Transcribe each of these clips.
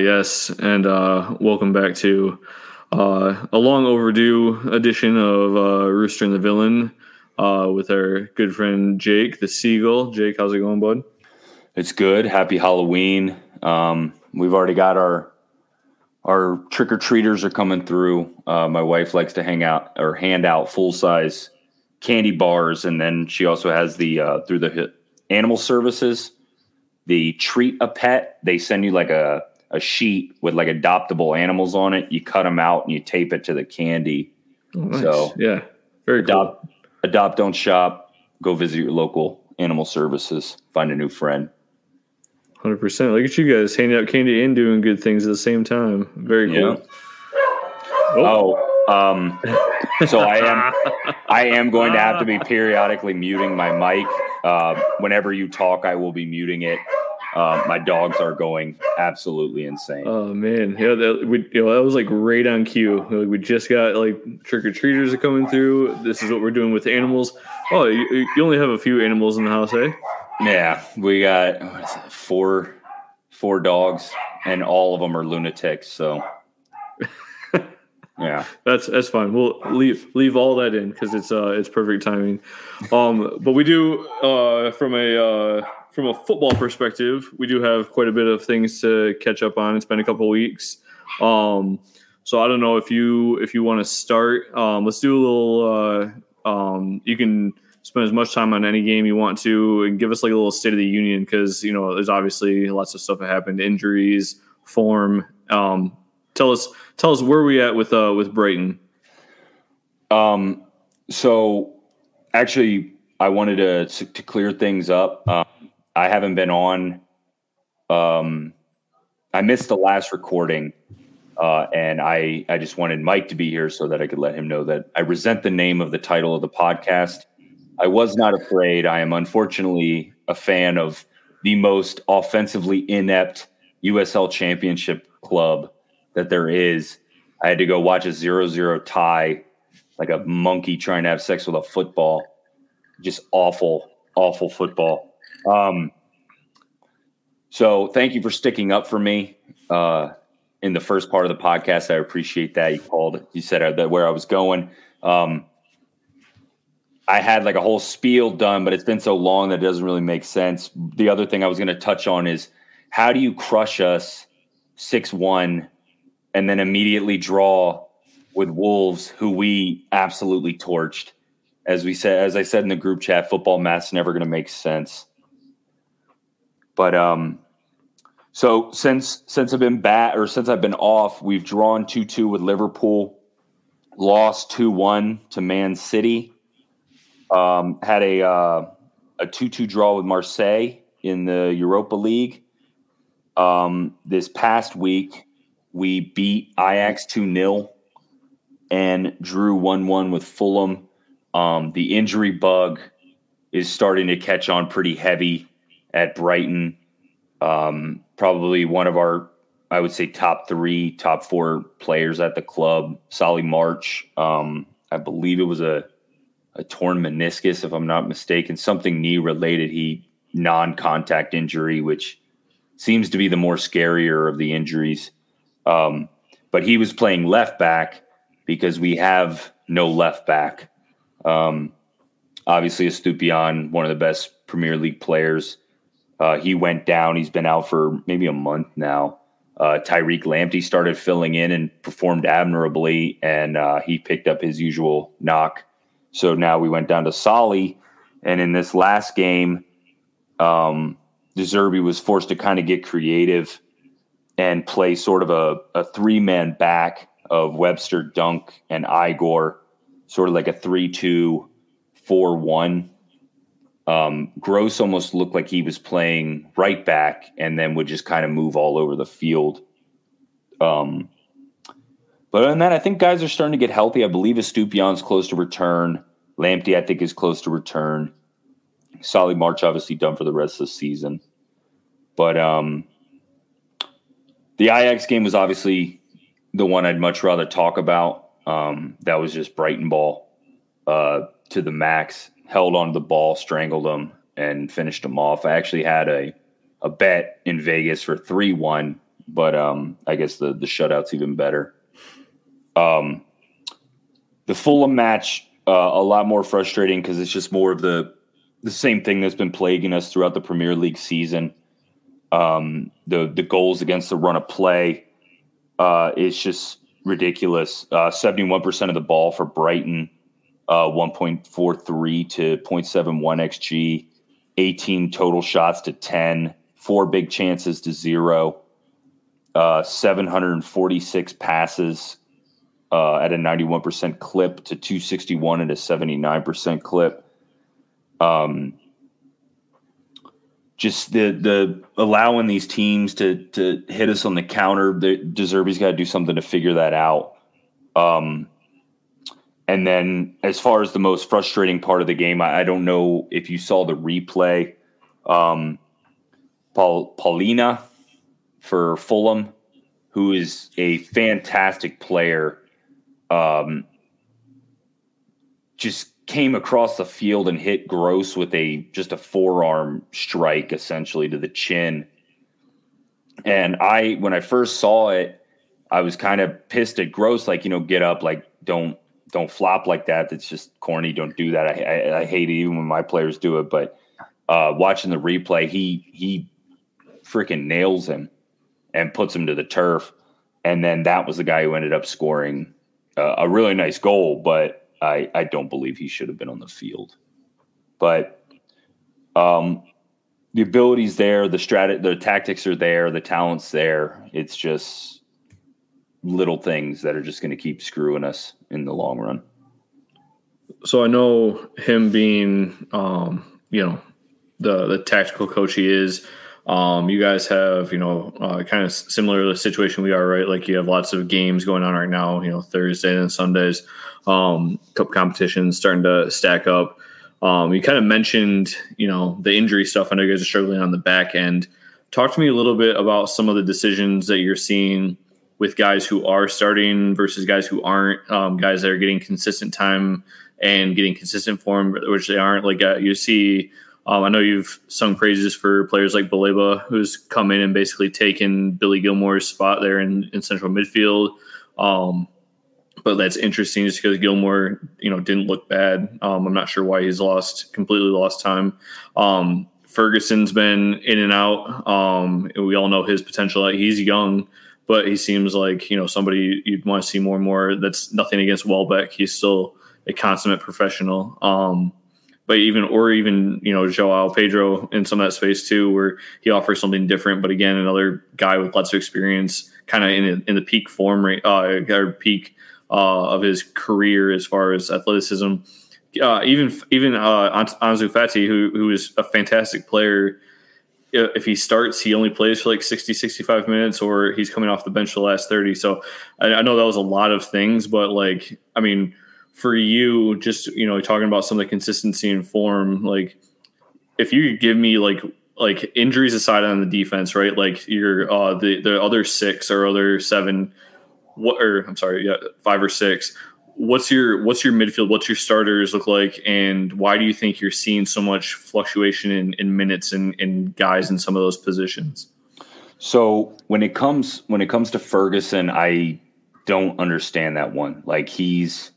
yes, and uh, welcome back to uh, a long overdue edition of uh, Rooster and the Villain uh, with our good friend Jake the Seagull. Jake, how's it going, bud? It's good. Happy Halloween. Um, we've already got our our trick or treaters are coming through. Uh, my wife likes to hang out or hand out full size candy bars, and then she also has the uh, through the animal services the treat a pet. They send you like a a sheet with like adoptable animals on it. You cut them out and you tape it to the candy. Oh, nice. So yeah, very adopt, cool. Adopt, don't shop. Go visit your local animal services. Find a new friend. Hundred percent. Look at you guys handing out candy and doing good things at the same time. Very cool. Yeah. Oh, oh um, so I am I am going to have to be periodically muting my mic. Uh, whenever you talk, I will be muting it. Uh, my dogs are going absolutely insane. Oh man, yeah, that, we, you know, that was like right on cue. Like, we just got like trick or treaters are coming through. This is what we're doing with animals. Oh, you, you only have a few animals in the house, eh? Yeah, we got it, four four dogs, and all of them are lunatics. So yeah, that's that's fine. We'll leave leave all that in because it's uh it's perfect timing. Um, but we do uh from a uh from a football perspective, we do have quite a bit of things to catch up on. It's been a couple weeks. Um, so I don't know if you if you want to start. Um, let's do a little. Uh, um, you can spend as much time on any game you want to and give us like a little state of the union because you know there's obviously lots of stuff that happened, injuries, form. Um, tell us tell us where we at with uh, with Brighton. Um. So actually, I wanted to to clear things up. Um, I haven't been on. Um, I missed the last recording, uh, and I I just wanted Mike to be here so that I could let him know that I resent the name of the title of the podcast. I was not afraid. I am unfortunately a fan of the most offensively inept USL championship club that there is. I had to go watch a zero-zero tie, like a monkey trying to have sex with a football. Just awful, awful football. Um, so thank you for sticking up for me uh, in the first part of the podcast. I appreciate that. You called, you said that where I was going. Um, I had like a whole spiel done, but it's been so long that it doesn't really make sense. The other thing I was going to touch on is how do you crush us 6 1 and then immediately draw with Wolves, who we absolutely torched? As we said, as I said in the group chat, football math's never going to make sense. But um, so since since I've been back or since I've been off, we've drawn two two with Liverpool, lost two one to Man City, um, had a uh, a two two draw with Marseille in the Europa League. Um, this past week, we beat Ajax two 0 and drew one one with Fulham. Um, the injury bug is starting to catch on pretty heavy at Brighton. Um, probably one of our, I would say, top three, top four players at the club. Solly March, um, I believe it was a, a torn meniscus, if I'm not mistaken, something knee related. He non contact injury, which seems to be the more scarier of the injuries. Um, but he was playing left back because we have no left back. Um, obviously, Estupiñán, one of the best Premier League players uh, he went down. He's been out for maybe a month now. Uh, Tariq Lamptey started filling in and performed admirably, and uh, he picked up his usual knock. So now we went down to Solly, and in this last game, um, De Zerbi was forced to kind of get creative and play sort of a, a three man back of Webster, Dunk, and Igor, sort of like a 3 2 4 1 um, Gross almost looked like he was playing right back and then would just kind of move all over the field. Um, but other than that, I think guys are starting to get healthy. I believe Estupiñán's close to return. Lamptey, I think, is close to return. Solly March, obviously, done for the rest of the season. But um, the Ajax game was obviously the one I'd much rather talk about. Um, that was just Brighton ball uh, to the max held onto the ball, strangled them, and finished them off. I actually had a a bet in Vegas for three one but um, I guess the the shutout's even better. Um, the Fulham match uh, a lot more frustrating because it's just more of the the same thing that's been plaguing us throughout the Premier League season. Um, the the goals against the run of play uh, is just ridiculous. Uh, Seventy one percent of the ball for Brighton, uh, one point four three to 0.71 xg, eighteen total shots to ten, four big chances to zero, uh, seven hundred and forty six passes uh, at a 91% clip to 261 at a 79% clip. Um, just the the allowing these teams to to hit us on the counter. The De Zerbi's got to do something to figure that out. Um, and then as far as the most frustrating part of the game, I, I don't know if you saw the replay. Um, Paul Palhinha for Fulham, who is a fantastic player um, just came across the field and hit Gross with a just a forearm strike essentially to the chin. And I, when I first saw it, I was kind of pissed at Gross, like you know, get up, like don't don't flop like that. That's just corny. Don't do that. I, I, I hate it even when my players do it. But uh, watching the replay, he he freaking nails him and puts him to the turf. And then that was the guy who ended up scoring uh, a really nice goal, but I, I don't believe he should have been on the field. But um, the abilities there, the strat, the tactics are there, the talents there. It's just little things that are just going to keep screwing us in the long run. So I know him being, um, you know, the the tactical coach he is. Um, you guys have, you know, uh, kind of similar to the situation we are, right? Like you have lots of games going on right now, you know, Thursday and Sundays, um, cup competitions starting to stack up. Um, you kind of mentioned, you know, the injury stuff. I know you guys are struggling on the back end. Talk to me a little bit about some of the decisions that you're seeing with guys who are starting versus guys who aren't, um, guys that are getting consistent time and getting consistent form, which they aren't. Like uh, you see um, I know you've sung praises for players like Baleba, who's come in and basically taken Billy Gilmour's spot there in, in central midfield. Um, but that's interesting just because Gilmour, you know, didn't look bad. Um, I'm not sure why he's lost completely lost time. Um, Ferguson's been in and out. Um, we all know his potential. He's young, but he seems like you know somebody you'd want to see more and more. That's nothing against Welbeck. He's still a consummate professional. Um, but even or even you know Joao Pedro in some of that space too, where he offers something different. But again, another guy with lots of experience, kind of in in the peak form uh, or peak uh, of his career as far as athleticism. Uh, even even uh, Ansu Fati, who who is a fantastic player. If he starts, he only plays for like 60, 65 minutes, or he's coming off the bench the last 30. So I, I know that was a lot of things, but like, I mean, for you, just you know, talking about some of the consistency and form, like if you could give me like like injuries aside on the defense, right? Like your uh the the other six or other seven, what or I'm sorry, yeah, five or six. What's your what's your midfield? What's your starters look like, and why do you think you're seeing so much fluctuation in, in minutes and, guys in some of those positions? So when it comes when it comes to Ferguson, I don't understand that one. Like he's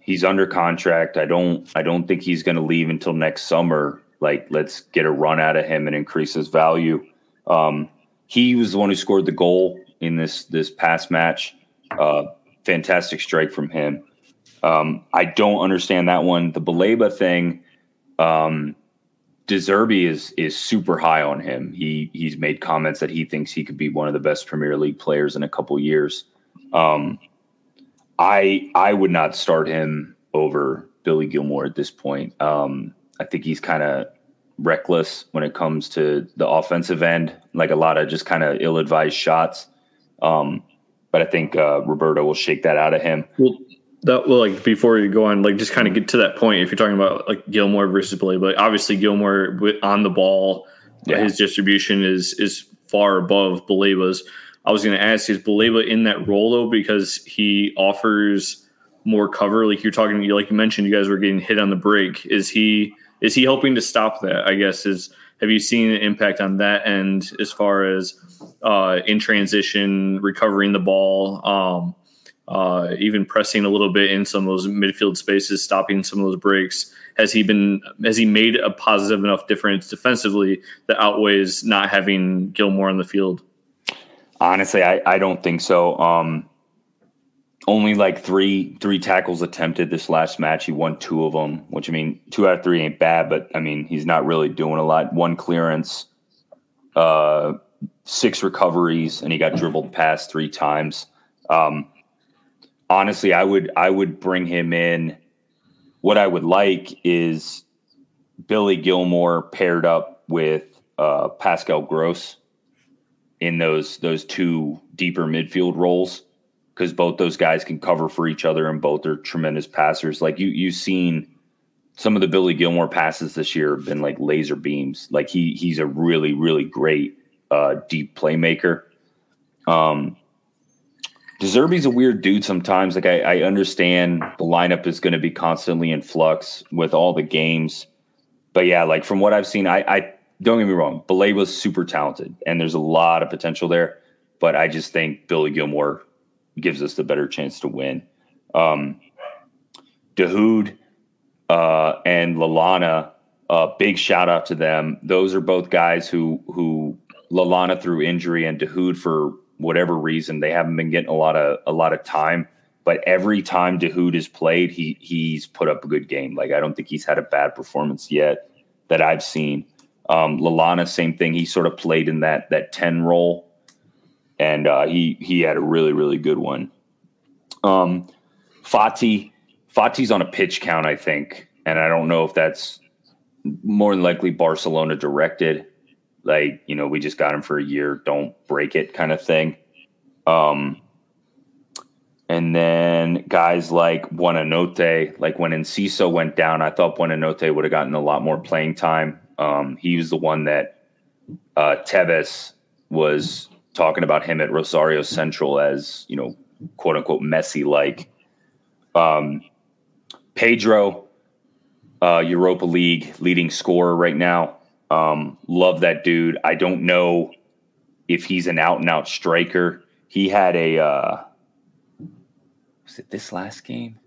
he's under contract. I don't I don't think he's going to leave until next summer. Like let's get a run out of him and increase his value. Um, he was the one who scored the goal in this this past match. Uh, fantastic strike from him. Um, I don't understand that one. The Baleba thing, um, De Zerbi is is super high on him. He he's made comments that he thinks he could be one of the best Premier League players in a couple years. Um, I I would not start him over Billy Gilmour at this point. Um, I think he's kind of reckless when it comes to the offensive end, like a lot of just kind of ill-advised shots. Um, but I think uh, Roberto will shake that out of him. Well, that well, like before you go on, like just kind of get to that point. If you're talking about like Gilmour versus Billy, but obviously Gilmour on the ball, yeah. his distribution is is far above Baleba's. I was going to ask is Baleba in that role though because he offers more cover. Like you're talking, like you mentioned, you guys were getting hit on the break. Is he is he helping to stop that? I guess is have you seen an impact on that end as far as uh, in transition, recovering the ball, um, uh, even pressing a little bit in some of those midfield spaces, stopping some of those breaks? Has he been has he made a positive enough difference defensively that outweighs not having Gilmour on the field? Honestly, I, I don't think so. Um, only like three three tackles attempted this last match. He won two of them, which I mean, two out of three ain't bad, but I mean, he's not really doing a lot. One clearance, uh, six recoveries, and he got dribbled past three times. Um, honestly, I would I would bring him in. What I would like is Billy Gilmour paired up with uh, Pascal Gross in those those two deeper midfield roles because both those guys can cover for each other and both are tremendous passers. Like you you've seen some of the Billy Gilmour passes this year have been like laser beams. Like he he's a really really great uh, deep playmaker. Um, De Zerbi's a weird dude sometimes. Like I, I understand the lineup is going to be constantly in flux with all the games, but yeah, like from what I've seen, I, I don't get me wrong, Belay was super talented and there's a lot of potential there. But I just think Billy Gilmour gives us the better chance to win. Um, Dahoud uh, and Lallana, uh, big shout out to them. Those are both guys who who Lallana through injury and Dahoud for whatever reason they haven't been getting a lot of a lot of time. But every time Dahoud has played, he he's put up a good game. Like I don't think he's had a bad performance yet that I've seen. Um, Lallana, same thing. He sort of played in that that ten role and uh, he he had a really really good one. Um, Fati Fati's on a pitch count, I think, and I don't know if that's more than likely Barcelona directed. Like you know, we just got him for a year, don't break it, kind of thing. Um, and then guys like Buonanotte, like when Enciso went down, I thought Buonanotte would have gotten a lot more playing time. Um, he was the one that uh, Tevez was talking about him at Rosario Central as, you know, quote unquote Messi like. Um, Pedro, uh, Europa League leading scorer right now. Um, love that dude. I don't know if he's an out and out striker. He had a, uh, was it this last game?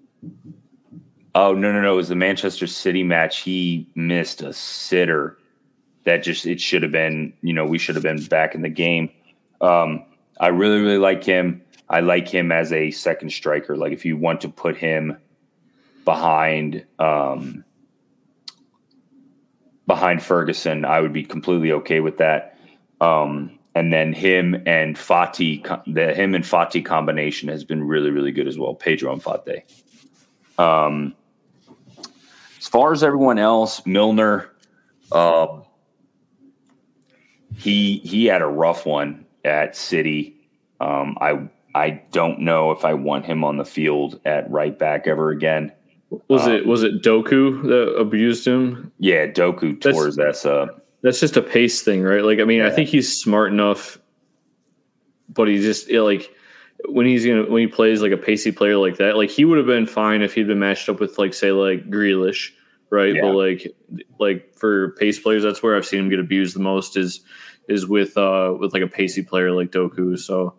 Oh, no, no, no. It was the Manchester City match. He missed a sitter that just, it should have been, you know, we should have been back in the game. Um, I really, really like him. I like him as a second striker. Like if you want to put him behind um, behind Ferguson, I would be completely okay with that. Um, and then him and Fati, the him and Fati combination has been really, really good as well. Pedro and Fati. Um, as far as everyone else, Milner, uh, he he had a rough one at City. Um, I I don't know if I want him on the field at right back ever again. Was um, it was it Doku that abused him? Yeah, Doku tore that's, his ass up. That's just a pace thing, right? Like, I mean, yeah. I think he's smart enough, but he just know, like when he's gonna when he plays like a pacey player like that, like he would have been fine if he'd been matched up with like say like Grealish, right? Yeah. But like like for pace players, that's where I've seen him get abused the most. Is is with uh with like a pacey player like Doku. So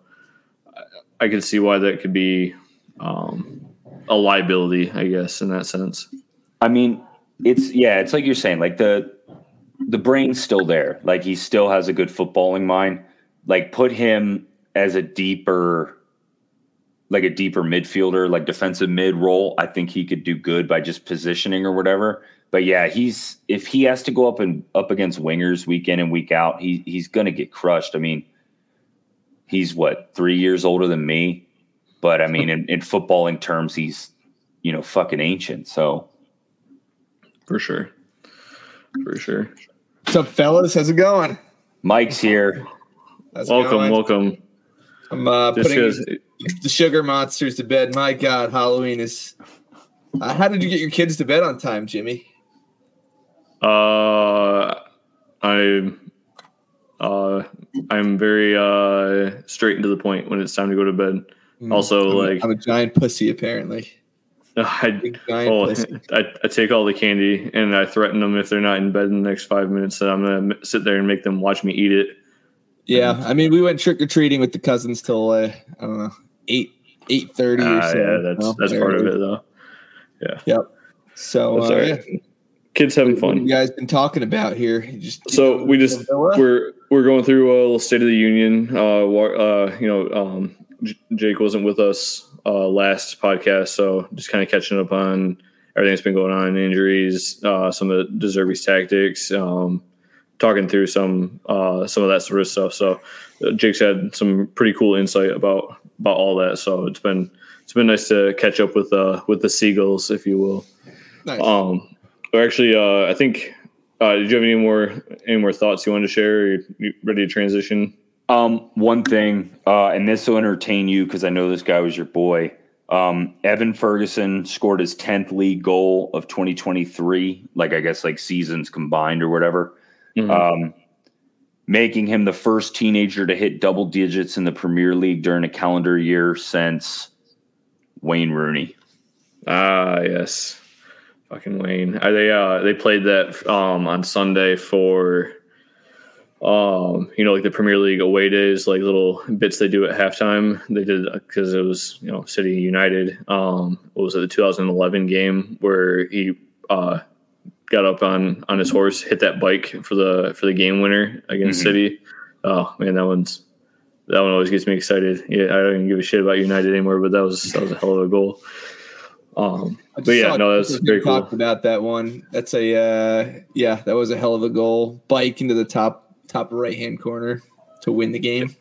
I, I can see why that could be um, a liability, I guess, in that sense. I mean, it's yeah, it's like you're saying, like the the brain's still there. Like he still has a good footballing mind. Like put him as a deeper like a deeper midfielder, like defensive mid role, I think he could do good by just positioning or whatever but yeah, he's if he has to go up and up against wingers week in and week out, he he's gonna get crushed. I mean, he's what three years older than me, but I mean, in, in footballing terms, he's you know fucking ancient. So for sure, for sure. What's up, fellas? How's it going? Mike's here. How's welcome, welcome. I'm uh, putting the sugar monsters to bed. My God, Halloween is. Uh, how did you get your kids to bed on time, Jimmy? Uh, I, uh, I'm very uh straight and to the point when it's time to go to bed. Mm, also, I'm like I'm a giant pussy, apparently. I, oh, I, I, take all the candy and I threaten them if they're not in bed in the next five minutes that I'm gonna sit there and make them watch me eat it. Yeah, I mean, we went trick or treating with the cousins till uh, I don't know eight eight thirty uh, or so. Yeah, that's you know, that's part of it though. Yeah. Yep. So uh, right. yeah. Kids having fun. you guys been talking about here? Just so we just we're we're going through a little State of the Union. Uh, uh you know, um, J- Jake wasn't with us uh, last podcast, so just kind of catching up on everything that's been going on, injuries, uh, some of the De Zerbi's tactics, um, talking through some uh, some of that sort of stuff. So uh, Jake's had some pretty cool insight about about all that. So it's been it's been nice to catch up with uh with the seagulls, if you will. Nice. Um, actually, uh, I think. Uh, did you have any more any more thoughts you wanted to share? Are you ready to transition? Um, one thing, uh, and this will entertain you because I know this guy was your boy. Um, Evan Ferguson scored his 10th league goal of 2023, like I guess like seasons combined or whatever, mm-hmm. um, making him the first teenager to hit double digits in the Premier League during a calendar year since Wayne Rooney. Ah, yes, fucking Wayne. Are they uh, they played that um, on Sunday for um, you know, like the Premier League away days, like little bits they do at halftime. They did because it was, you know, City United. Um, what was it, the 2011 game where he uh, got up on on his horse, hit that bike for the for the game winner against mm-hmm. City. Oh man, that one's that one always gets me excited. Yeah, I don't even give a shit about United anymore, but that was that was a hell of a goal. Um, but yeah, no, that's very cool. Talked about that one. That's a uh, yeah, that was a hell of a goal. Bike into the top top right hand corner to win the game.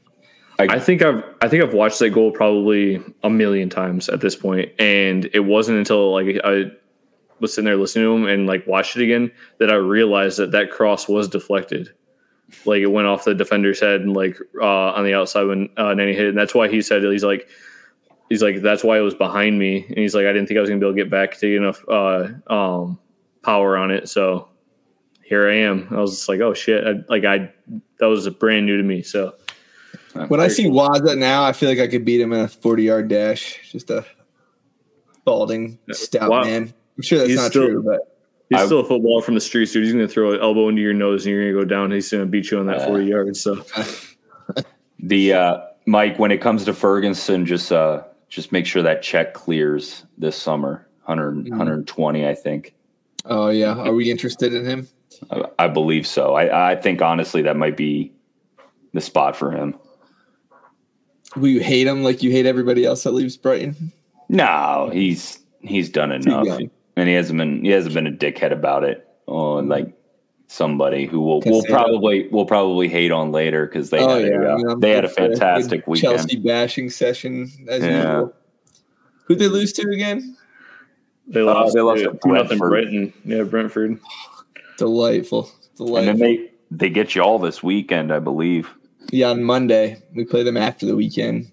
I, I, think I've I think I've watched that goal probably a million times at this point, and it wasn't until like I was sitting there listening to him and like watched it again that I realized that that cross was deflected. Like it went off the defender's head and like uh, on the outside when uh, Nani hit, it. and that's why he said he's like he's like that's why it was behind me, and he's like I didn't think I was gonna be able to get back to enough uh, um, power on it, so here I am. I was just like, oh shit! I, like I, that was brand new to me. So when I see Wazza now, I feel like I could beat him in a forty-yard dash. Just a balding, stout wow. man. I'm sure that's he's not still, true, but he's I, still a footballer from the streets, dude. He's gonna throw an elbow into your nose, and you're gonna go down. He's gonna beat you on that uh, forty yards. So the uh, Mike, when it comes to Ferguson, just uh, just make sure that check clears this summer. 100, mm-hmm. 120, I think. Oh yeah, are we interested in him? I, believe so. I, I think honestly that might be the spot for him. Will you hate him like you hate everybody else that leaves Brighton? No, he's he's done enough, and he hasn't been he hasn't been a dickhead about it. Oh, like somebody who will will probably will probably hate on later because they oh, had yeah. a, I mean, they had a fantastic weekend. Chelsea bashing session as yeah. usual. Who they lose to again? They lost. Uh, they lost to Brentford. Brighton. Yeah, Brentford. Delightful. Delightful. And then they they get you all this weekend, I believe. Yeah, on Monday. We play them after the weekend.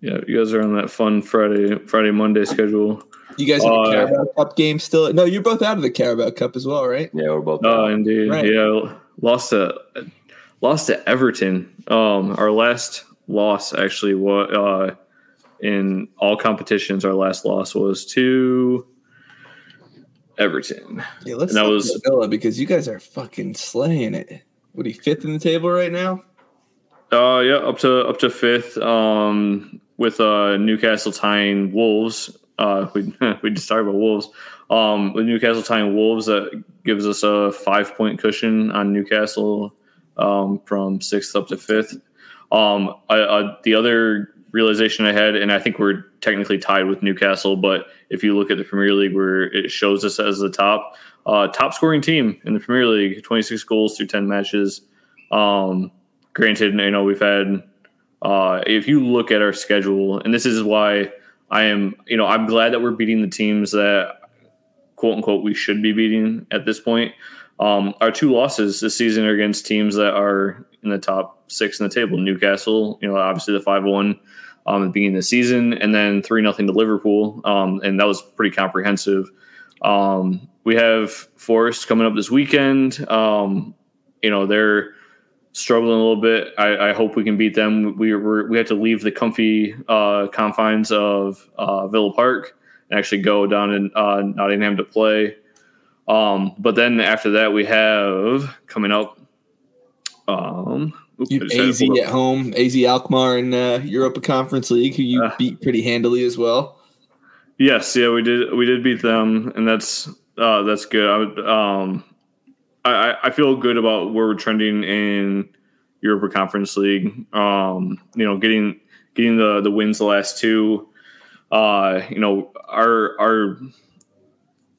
Yeah, you guys are on that fun Friday Friday Monday schedule. You guys in the uh, Carabao Cup game still? No, you're both out of the Carabao Cup as well, right? Yeah, we're both. Oh, indeed. Right. Yeah, lost to lost to Everton. Um, our last loss actually what uh in all competitions. Our last loss was to Everton. Yeah, let's and that was Villa because you guys are fucking slaying it. What are you fifth in the table right now? Uh, yeah, up to up to fifth. Um, with uh Newcastle tying Wolves. Uh, we we just talked about Wolves. Um, with Newcastle tying Wolves, that gives us a five point cushion on Newcastle. Um, from sixth up to fifth. Um, I, I, the other realization I had, and I think we're technically tied with Newcastle, but if you look at the Premier League where it shows us as the top uh, top scoring team in the Premier League, 26 goals through 10 matches. Um, granted, you know we've had. Uh, if you look at our schedule, and this is why I am, you know, I'm glad that we're beating the teams that quote unquote we should be beating at this point. Um, our two losses this season are against teams that are in the top six in the table. Newcastle, you know, obviously the five one um, at the beginning of the season, and then three nothing to Liverpool, um, and that was pretty comprehensive. Um, we have Forest coming up this weekend. Um, you know they're struggling a little bit. I, I hope we can beat them. We were, we had to leave the comfy uh, confines of uh, Villa Park and actually go down in uh, Nottingham to play. Um, but then after that, we have coming up. Um, oops, AZ at home, AZ Alkmaar in uh, Europa Conference League, who you uh, beat pretty handily as well. Yes, yeah, we did. We did beat them, and that's uh, that's good. I would, um, I, I feel good about where we're trending in Europa Conference League. Um, you know, getting getting the the wins the last two. Uh, you know, our our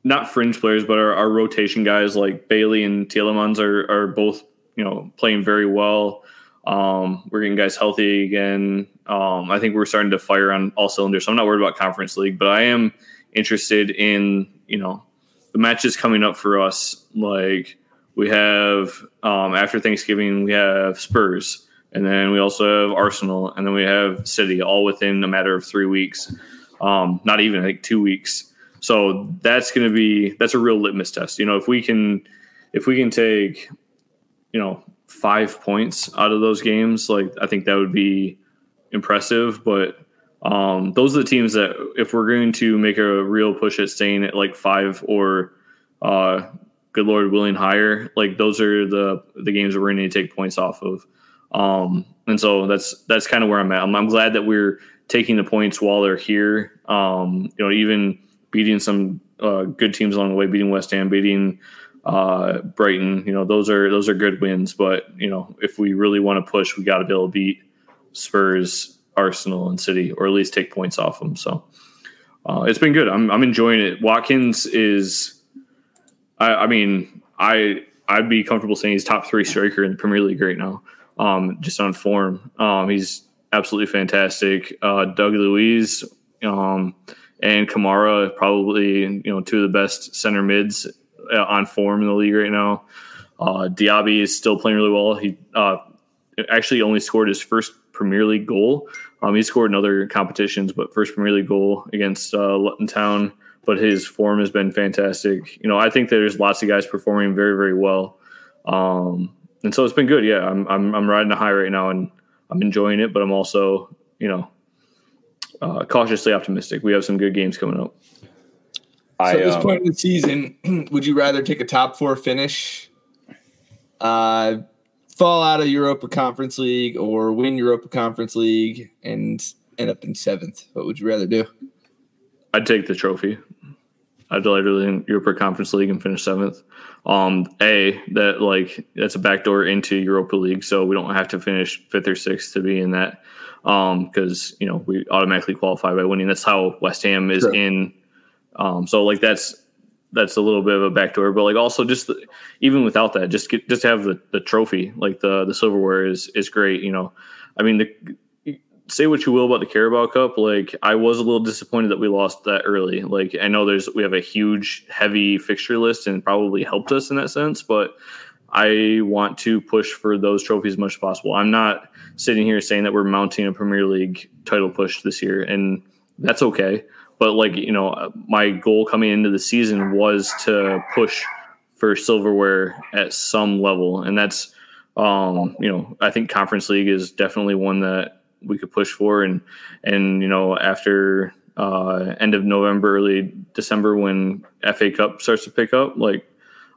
not fringe players, but our, our rotation guys like Bailey and Tielemans are are both you know playing very well. Um, we're getting guys healthy again. Um, I think we're starting to fire on all cylinders. So I'm not worried about conference league, but I am interested in you know the matches coming up for us. Like we have um, after Thanksgiving, we have Spurs, and then we also have Arsenal, and then we have City, all within a matter of three weeks. Um, not even like two weeks. So that's going to be that's a real litmus test. You know, if we can if we can take you know five points out of those games, like I think that would be impressive. But um, those are the teams that if we're going to make a real push at staying at like five or uh, good lord willing higher, like those are the the games that we're going to take points off of. Um, and so that's that's kind of where I'm at. I'm, I'm, glad that we're taking the points while they're here. Um, you know, even beating some uh, good teams along the way, beating West Ham, beating uh, Brighton. You know, those are those are good wins. But you know, if we really want to push, we got to be able to beat Spurs, Arsenal, and City, or at least take points off them. So uh, it's been good. I'm I'm enjoying it. Watkins is, I, I mean, I I'd be comfortable saying he's top three striker in the Premier League right now. Um, just on form, um, he's absolutely fantastic. Uh, Doug Luiz um, and Kamara, probably you know two of the best center mids uh, on form in the league right now. Uh, Diaby is still playing really well. He uh, actually only scored his first Premier League goal. Um, he scored in other competitions, but first Premier League goal against uh, Luton Town. But his form has been fantastic. You know, I think there's lots of guys performing very, very well, um, and so it's been good. Yeah, I'm, I'm I'm riding a high right now, and I'm enjoying it. But I'm also, you know, uh, cautiously optimistic. We have some good games coming up. So at this um, point in the season, would you rather take a top four finish, uh, fall out of Europa Conference League, or win Europa Conference League and end up in seventh? What would you rather do? I'd take the trophy. I'd literally in Europa Conference League and finish seventh. Um, a that like that's a backdoor into Europa League, so we don't have to finish fifth or sixth to be in that. Um, because you know we automatically qualify by winning. That's how West Ham is sure. in um, so like that's that's a little bit of a backdoor, but like also just the, even without that, just get just have the, the trophy, like the the silverware is is great. You know, I mean the say what you will about the Carabao Cup, like I was a little disappointed that we lost that early. Like I know there's we have a huge heavy fixture list and probably helped us in that sense, but I want to push for those trophies as much as possible. I'm not sitting here saying that we're mounting a Premier League title push this year, and that's okay. But like you know, my goal coming into the season was to push for silverware at some level, and that's um, you know I think Conference League is definitely one that we could push for, and and you know after uh, end of November, early December when FA Cup starts to pick up, like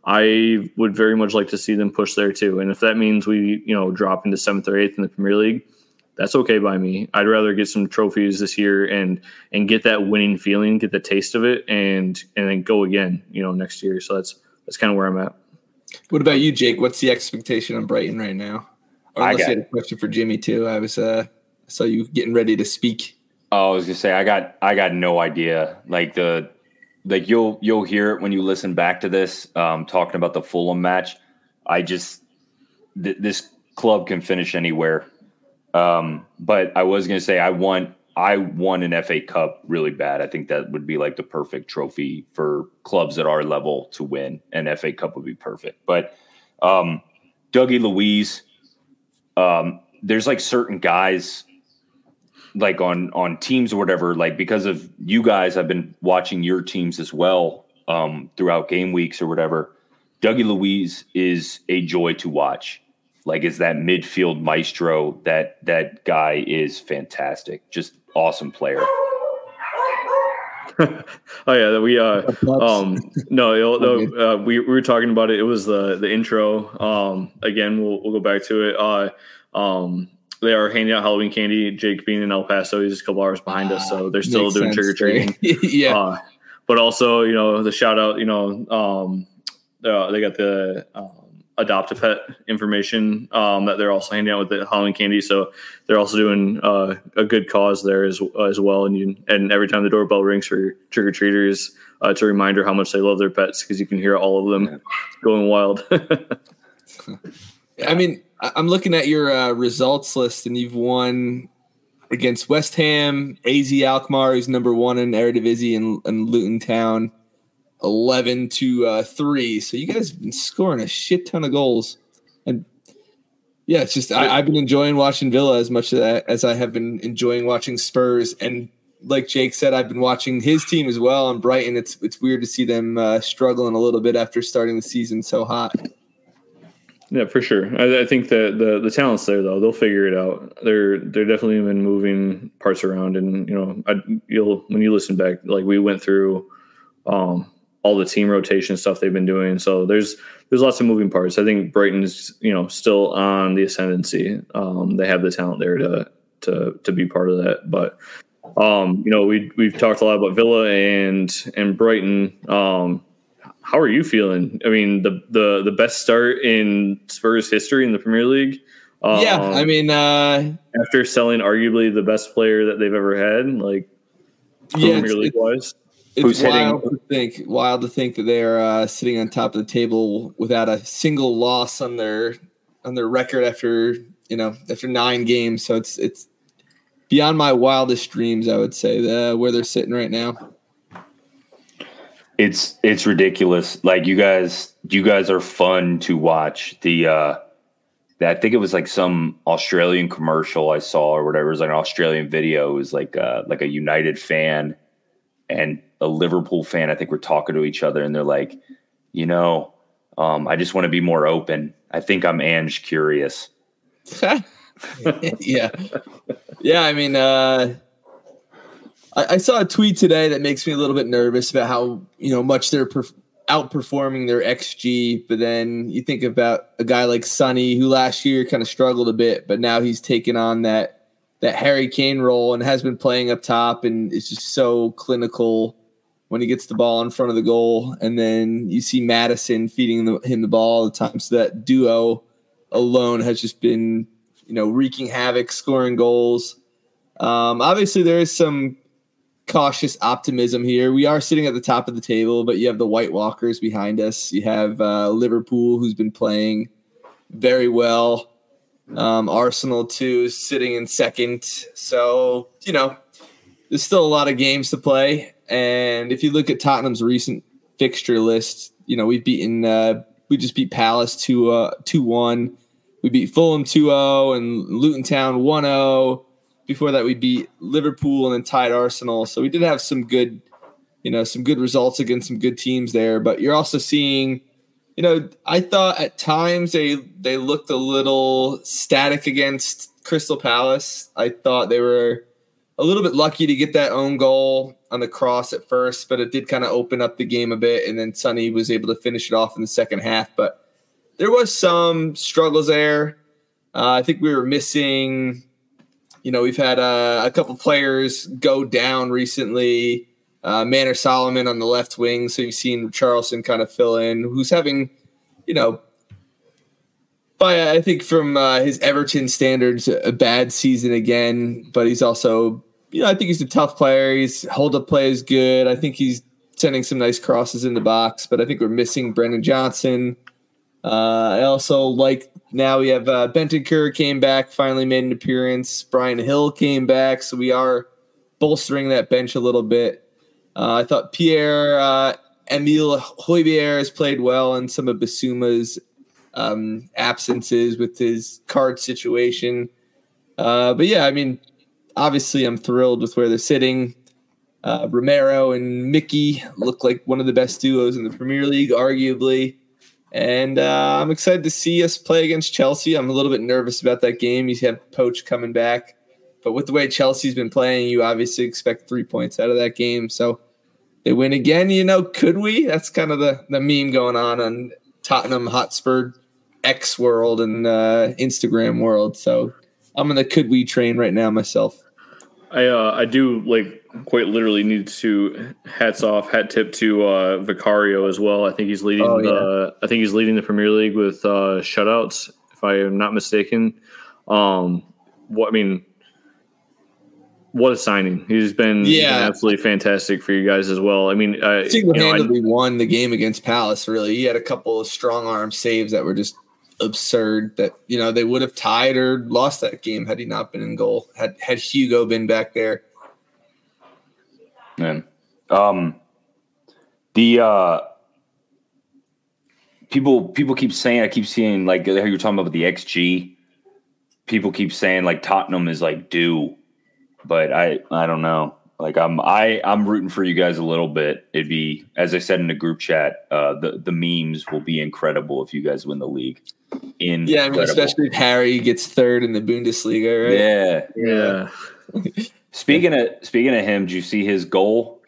I would very much like to see them push there too. And if that means we, you know, drop into seventh or eighth in the Premier League, that's okay by me. I'd rather get some trophies this year and and get that winning feeling, get the taste of it, and and then go again, you know, next year. So that's that's kind of where I'm at. What about you, Jake? What's the expectation on Brighton right now? Or unless I got, you had a question for Jimmy too. I was uh Saw you getting ready to speak. Oh, I was gonna say I got I got no idea. Like the like you'll you'll hear it when you listen back to this um talking about the Fulham match. I just th- this club can finish anywhere um, but I was to say I want I won an FA Cup really bad. I think that would be like the perfect trophy for clubs at our level to win. An FA Cup would be perfect. But um, Dougie Luiz, um, there's like certain guys like on on teams or whatever. Like because of you guys, I've been watching your teams as well um, throughout game weeks or whatever. Dougie Luiz is a joy to watch like is that midfield maestro that that guy is fantastic just awesome player oh yeah, we uh um no no uh, we, we were talking about it. It was the the intro. Um again, we'll we'll go back to it. Uh um they are handing out Halloween candy. Jake being in El Paso, he's a couple hours behind us, so they're still doing trick or treating. yeah, uh, but also you know the shout out. You know, um, uh, they got the um, adopt a pet information um, that they're also handing out with the Halloween candy. So they're also doing uh, a good cause there as as well. And you and every time the doorbell rings for trick or treaters, uh, it's a reminder how much they love their pets because you can hear all of them going wild. I mean, I'm looking at your uh, results list, and you've won against West Ham, AZ Alkmaar, who's number one in Eredivisie, and, and Luton Town, eleven to uh, three. So you guys have been scoring a shit ton of goals, and yeah, it's just I, have been enjoying watching Villa as much as I have been enjoying watching Spurs. And like Jake said, I've been watching his team as well. And Brighton, it's it's weird to see them uh, struggling a little bit after starting the season so hot. Yeah, for sure. I, I, think that the the talent's there though. They'll figure it out. They're they're definitely been moving parts around, and you know, I, you'll when you listen back, like we went through um, all the team rotation stuff they've been doing. So there's there's lots of moving parts. I think Brighton's you know still on the ascendancy. Um, they have the talent there to to to be part of that, but. Um, you know, we we've talked a lot about Villa and and Brighton. Um, how are you feeling? I mean, the the the best start in Spurs history in the Premier League. Um, yeah, I um, mean, uh, after selling arguably the best player that they've ever had, like yeah, Premier League wise. It's wild hitting? to think, wild to think that they are uh, sitting on top of the table without a single loss on their on their record after you know after nine games. So it's it's beyond my wildest dreams. I would say the, where they're sitting right now. It's it's ridiculous. Like you guys, you guys are fun to watch. The uh I think it was like some Australian commercial I saw or whatever. It was like an Australian video. It was like uh, like a United fan and a Liverpool fan. I think we're talking to each other, and they're like, you know, um, I just want to be more open. I think I'm Ange curious. yeah, yeah. I mean, uh, I, I, saw a tweet today that makes me a little bit nervous about how you know much they're perf- outperforming their xG. But then you think about a guy like Sonny, who last year kind of struggled a bit, but now he's taken on that that Harry Kane role and has been playing up top and is just so clinical when he gets the ball in front of the goal. And then you see Maddison feeding the, him the ball all the time. So that duo alone has just been, you know, wreaking havoc, scoring goals. Um, obviously, there is some cautious optimism here. We are sitting at the top of the table, but you have the White Walkers behind us. You have uh, Liverpool, who's been playing very well. Um, Arsenal too sitting in second. So you know, there's still a lot of games to play. And if you look at Tottenham's recent fixture list, you know we've beaten. Uh, we just beat Palace 2 uh, 2 1. We beat Fulham 2 0 and Luton Town 1 0 before that, we beat Liverpool and then tied Arsenal. So we did have some good, you know, some good results against some good teams there. But you're also seeing, you know, I thought at times they they looked a little static against Crystal Palace. I thought they were a little bit lucky to get that own goal on the cross at first, but it did kind of open up the game a bit, and then Sonny was able to finish it off in the second half. But there was some struggles there. Uh, I think we were missing you know, we've had uh, a couple players go down recently. Uh, Manor Solomon on the left wing, so you've seen Richarlison kind of fill in, who's having, you know, by I think from uh, his Everton standards, a bad season again. But he's also, you know, I think he's a tough player. He's hold up play is good. I think he's sending some nice crosses in the box. But I think we're missing Brennan Johnson. Uh, I also like now we have uh, Kerr came back, finally made an appearance. Bryan Gil came back, so we are bolstering that bench a little bit. Uh, I thought Pierre uh, Emile Højbjerg has played well in some of Bissouma's um, absences with his card situation. Uh, but yeah, I mean, obviously, I'm thrilled with where they're sitting. Uh, Romero and Mickey look like one of the best duos in the Premier League, arguably. And uh, I'm excited to see us play against Chelsea. I'm a little bit nervous about that game. You have Poch coming back. But with the way Chelsea's been playing, you obviously expect three points out of that game. So they win again, you know, could we? That's kind of the the meme going on on Tottenham Hotspur X world and uh, Instagram world. So I'm in the could we train right now myself. I uh, I do like quite literally needs to hats off, hat tip to uh, Vicario as well. I think he's leading oh, yeah. the I think he's leading the Premier League with uh, shutouts, if I am not mistaken. Um, what I mean, what a signing! He's been yeah. absolutely fantastic for you guys as well. I mean, uh, single-handedly you know, won the game against Palace. Really, he had a couple of strong arm saves that were just absurd that you know they would have tied or lost that game had he not been in goal had had Hugo been back there. Man, um, the uh, people people keep saying I keep seeing like how you're talking about the XG. People keep saying like Tottenham is like due, but I I don't know. Like I'm I I'm rooting for you guys a little bit. It'd be as I said in the group chat, uh, the the memes will be incredible if you guys win the league. In yeah, I mean, especially if Harry gets third in the Bundesliga, right? Yeah, yeah. speaking of speaking of him, did you see his goal?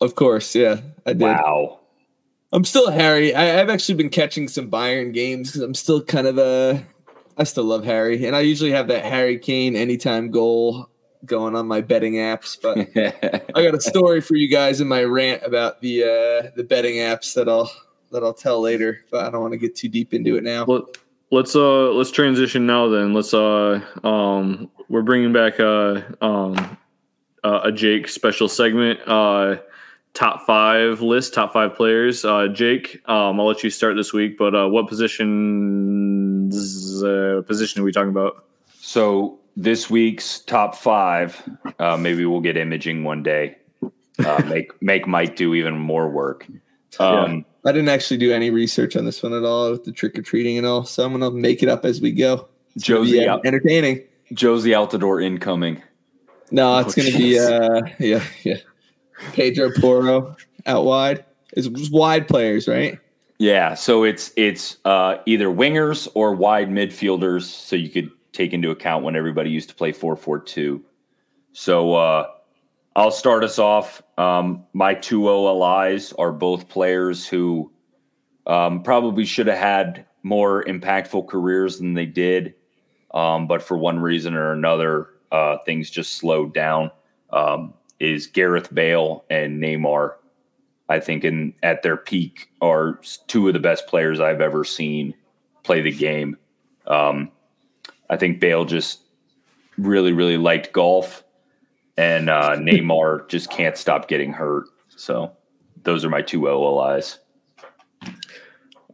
Of course, yeah, I did. Wow. I'm still Harry. I, have actually been catching some Bayern games because I'm still kind of a. I still love Harry, and I usually have that Harry Kane anytime goal going on my betting apps. But I got a story for you guys in my rant about the uh, the betting apps that I'll that I'll tell later. But I don't want to get too deep into it now. Well, let's uh let's transition now. Then let's uh um we're bringing back uh um uh, a Jake special segment. Uh, top five list, top five players. Uh, Jake, um, I'll let you start this week. But uh, what positions uh, position are we talking about? So this week's top five. Uh, maybe we'll get imaging one day. Uh, make make Mike do even more work. Um, yeah. I didn't actually do any research on this one at all with the trick or treating and all, so I'm gonna make it up as we go. It's Josie out, entertaining. Josie out the door incoming. No, it's oh, gonna geez. be uh yeah yeah. Pedro Porro out wide. It's wide players, right? Yeah, so it's it's uh, either wingers or wide midfielders, so you could take into account when everybody used to play 4-4-2. So uh, I'll start us off. Um, my two OLIs are both players who um, probably should have had more impactful careers than they did, um, but for one reason or another, uh, things just slowed down. Um, is Gareth Bale and Neymar? I think in at their peak are two of the best players I've ever seen play the game. Um, I think Bale just really, really liked golf, and uh, Neymar just can't stop getting hurt. So those are my two OLIs.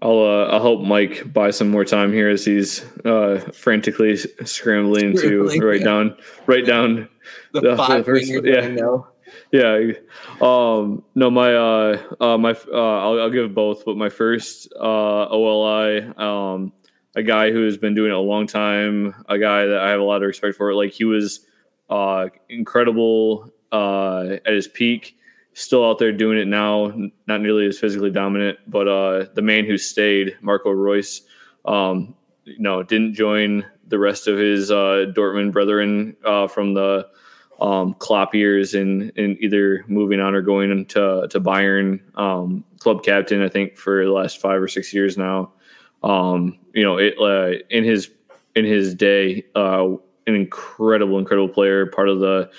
I'll uh, I'll help Mike buy some more time here as he's uh, frantically scrambling, to write yeah. down write down the, the five the first, yeah. Yeah. Um, no, my uh, uh, my uh, I'll, I'll give both, but my first uh, OLI um, a guy who has been doing it a long time, a guy that I have a lot of respect for. Like he was uh, incredible uh, at his peak, still out there doing it now. Not nearly as physically dominant, but uh, the man who stayed, Marco Reus, um, you know, didn't join the rest of his uh, Dortmund brethren uh, from the um, Klopp years in, in either moving on or going into to Bayern. Um, club captain, I think, for the last five or six years now. Um, you know, it, uh, in his in his day, uh, an incredible, incredible player, part of the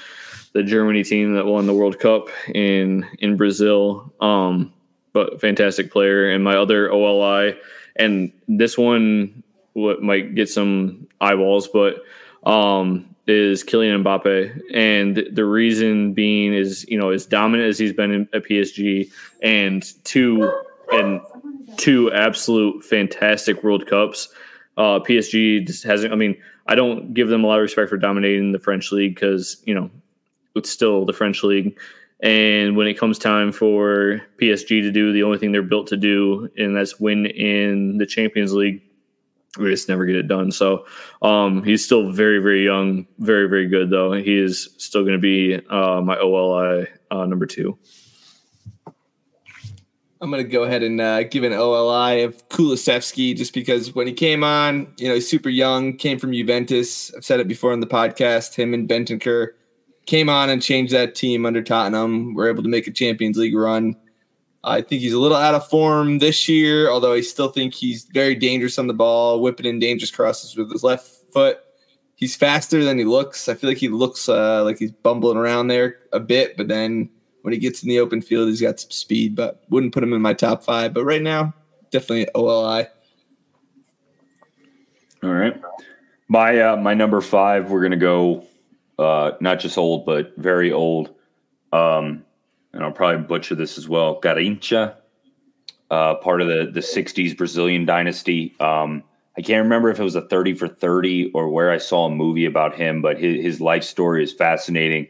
the Germany team that won the World Cup in in Brazil. Um, but fantastic player. And my other OLI, and this one what might get some eyeballs, but um, is Kylian Mbappe, and the reason being is you know as dominant as he's been at PSG, and two and two absolute fantastic World Cups. Uh, PSG just hasn't. I mean, I don't give them a lot of respect for dominating the French league because you know it's still the French league. And when it comes time for PSG to do the only thing they're built to do, and that's win in the Champions League, we just never get it done. So um, he's still very, very young, very, very good though. He is still going to be uh, my OLI uh, number two. I'm going to go ahead and uh, give an OLI of Kulusevski just because when he came on, you know, he's super young, came from Juventus. I've said it before on the podcast. Him and Bentancur came on and changed that team under Tottenham. We're able to make a Champions League run. I think he's a little out of form this year, although I still think he's very dangerous on the ball, whipping in dangerous crosses with his left foot. He's faster than he looks. I feel like he looks uh, like he's bumbling around there a bit, but then when he gets in the open field, he's got some speed. But wouldn't put him in my top five. But right now, definitely OLI. All right, my uh, my number five. We're gonna go uh, not just old, but very old. Um, and I'll probably butcher this as well. Garrincha, uh, part of the the '60s Brazilian dynasty. Um, I can't remember if it was a 30 for 30 or where I saw a movie about him, but his, his life story is fascinating.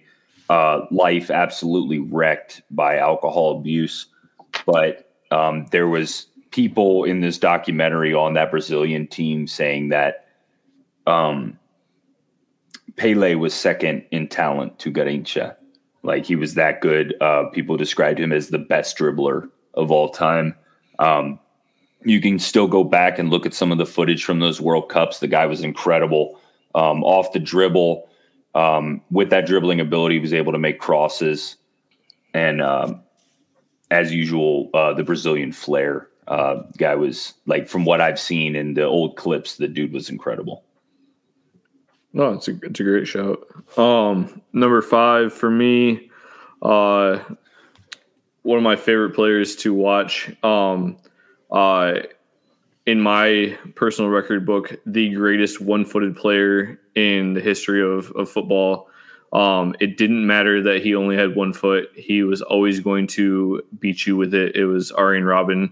Uh, life absolutely wrecked by alcohol abuse, but um, there was people in this documentary on that Brazilian team saying that um, Pele was second in talent to Garrincha. Like he was that good. Uh, people described him as the best dribbler of all time. Um, you can still go back and look at some of the footage from those World Cups. The guy was incredible um, off the dribble. Um, with that dribbling ability, he was able to make crosses, and um, as usual, uh, the Brazilian flair. Uh, guy was like, from what I've seen in the old clips, the dude was incredible. No, it's a it's a great shout. Um, number five for me, uh, one of my favorite players to watch. Um, uh, in my personal record book, the greatest one-footed player in the history of of football. Um, it didn't matter that he only had one foot; he was always going to beat you with it. It was Arjen Robben.